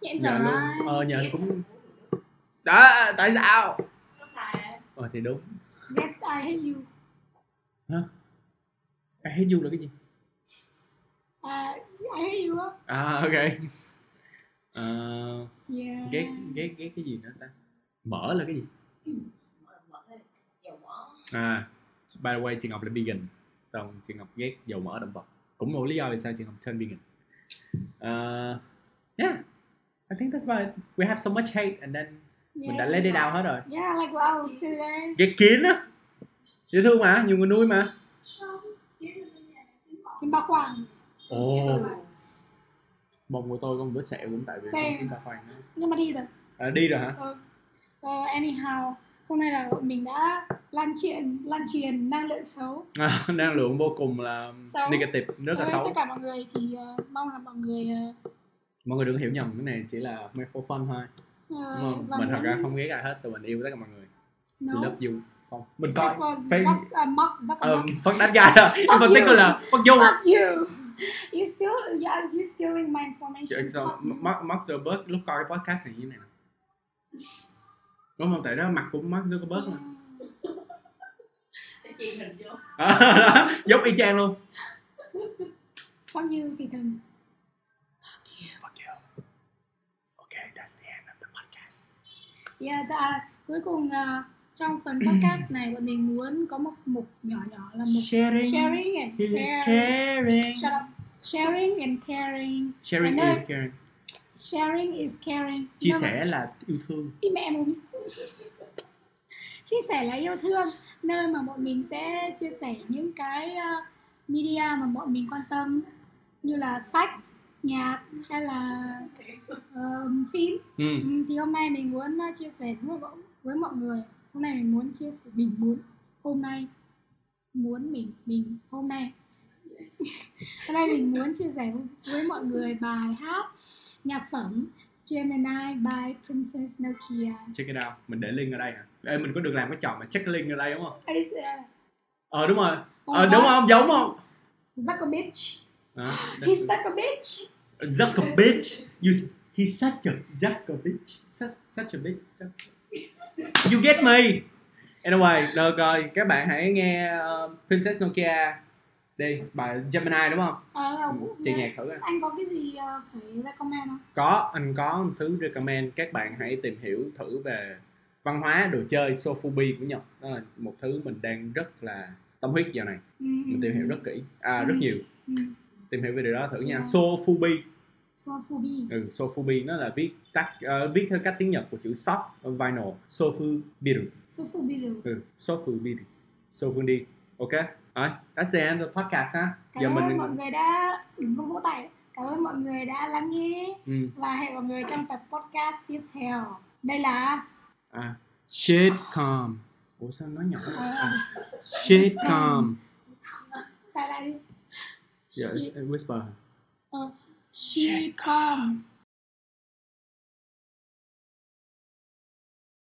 nhện giờ
luôn. ờ nhện cũng đó tại sao?
Xài
ờ thì đúng.
Ghét I hate you.
À, hết du là cái gì?
À, I hate you á?
À ok. Ờ,
yeah.
ghét ghét ghét cái gì nữa ta? Mỡ là cái gì? À by the way chị ngọc là vegan. Còn chị ngọc ghét dầu mỡ động vật. Cũng một lý do vì sao chị ngọc turn vegan uh, yeah I think that's about it. We have so much hate and then mình đã
yeah.
let it out hết rồi.
Yeah like wow today
ghét kiến á. Dễ thương mà nhiều người nuôi mà.
Kiến
ba khoang.
Ồ. Bông của tôi một vết sẹo cũng tại vì
Same.
con kiến ba khoang đó.
nhưng mà đi rồi.
À, đi rồi hả?
Ờ, anyhow hôm nay là mình đã lan truyền lan truyền năng lượng xấu.
À, năng lượng vô cùng là
Xấu.
negative rất là xấu.
tất cả mọi người thì ờ, mong là mọi người ờ,
mọi người đừng hiểu nhầm cái này chỉ là for fun thôi đúng không? mình thật ra không ghét ai hết tụi mình yêu tất cả mọi người.
Nấu
love you không? Mình
Except
coi
uh, Mark Zuckerberg.
um, fuck that guy đó em
Fuck
phân tích là fuck you.
Fuck you. You still, yeah, you stealing my information. Fuck you.
Mark, Mark Zuckerberg lúc coi cái podcast này như thế này đúng không? Tại đó mặt của Mark Zuckerberg mà
hình vô.
Đó, giống y chang luôn.
Fuck you, thì thần.
fuck you. Okay that's the end of the podcast.
Yeah, ta, cuối cùng ờ, trong phần podcast này bọn mình muốn có một mục nhỏ nhỏ là một
sharing.
sharing and
is
caring.
caring.
Shut up. Sharing and caring.
sharing is caring.
Sharing is caring.
chia sẻ là yêu thương.
Ý mẹ mồm chia sẻ là yêu thương nơi mà bọn mình sẽ chia sẻ những cái uh, media mà bọn mình quan tâm như là sách nhạc hay là um, phim.
Ừ.
ừ, thì hôm nay mình muốn uh, chia sẻ với mọi, với mọi người. Hôm nay mình muốn chia sẻ mình muốn hôm nay muốn mình mình hôm nay. Hôm nay mình muốn chia sẻ với mọi người bài hát nhạc phẩm Gemini by Princess Nokia.
Check it out mình để link ở đây hả Ê, mình có được làm cái trò mà check link ở đây đúng không?
Ấy, ờ,
ờ đúng rồi. Ờ đúng không? Giống không?
Zuckerbitch
Đó,
He's Zuckerbitch
Zuckerbitch you he's such a Zuckerbitch such, such a bitch you get me. Anyway được rồi. Các bạn hãy nghe uh, Princess Nokia đi. Bài Gemini đúng không?
Ờ, ờ,
chị nhạc thử coi.
Anh có cái gì ờ, phải recommend không?
có anh có một thứ recommend. Các bạn hãy tìm hiểu thử về văn hóa đồ chơi sofubi của Nhật. Đó là một thứ mình đang rất là tâm huyết giờ này.
Ừ,
mình tìm hiểu rất kỹ. À
Ừ.
rất nhiều.
ừ.
tìm hiểu về điều đó thử nha. Sofubi
Sofubi
ừ, sofubi nó là viết tắt ờ, viết theo cách tiếng Nhật của chữ soft vinyl sofubiru
Sofubiru
ừ, sofubiru sofundi ok. Rồi that's the end of the podcast ha.
Cảm
giờ
ơn
mình
mọi người đã đừng có vỗ tay. Cảm ơn mọi người đã lắng nghe.
Ừ,
Và hẹn mọi người trong tập podcast tiếp theo. Đây là
à, shitcom ủa sao nói nhỏ
ờ,
à, shitcom
Lại lại đi
yeah,
Shit-
whisper
ờ, Shitcom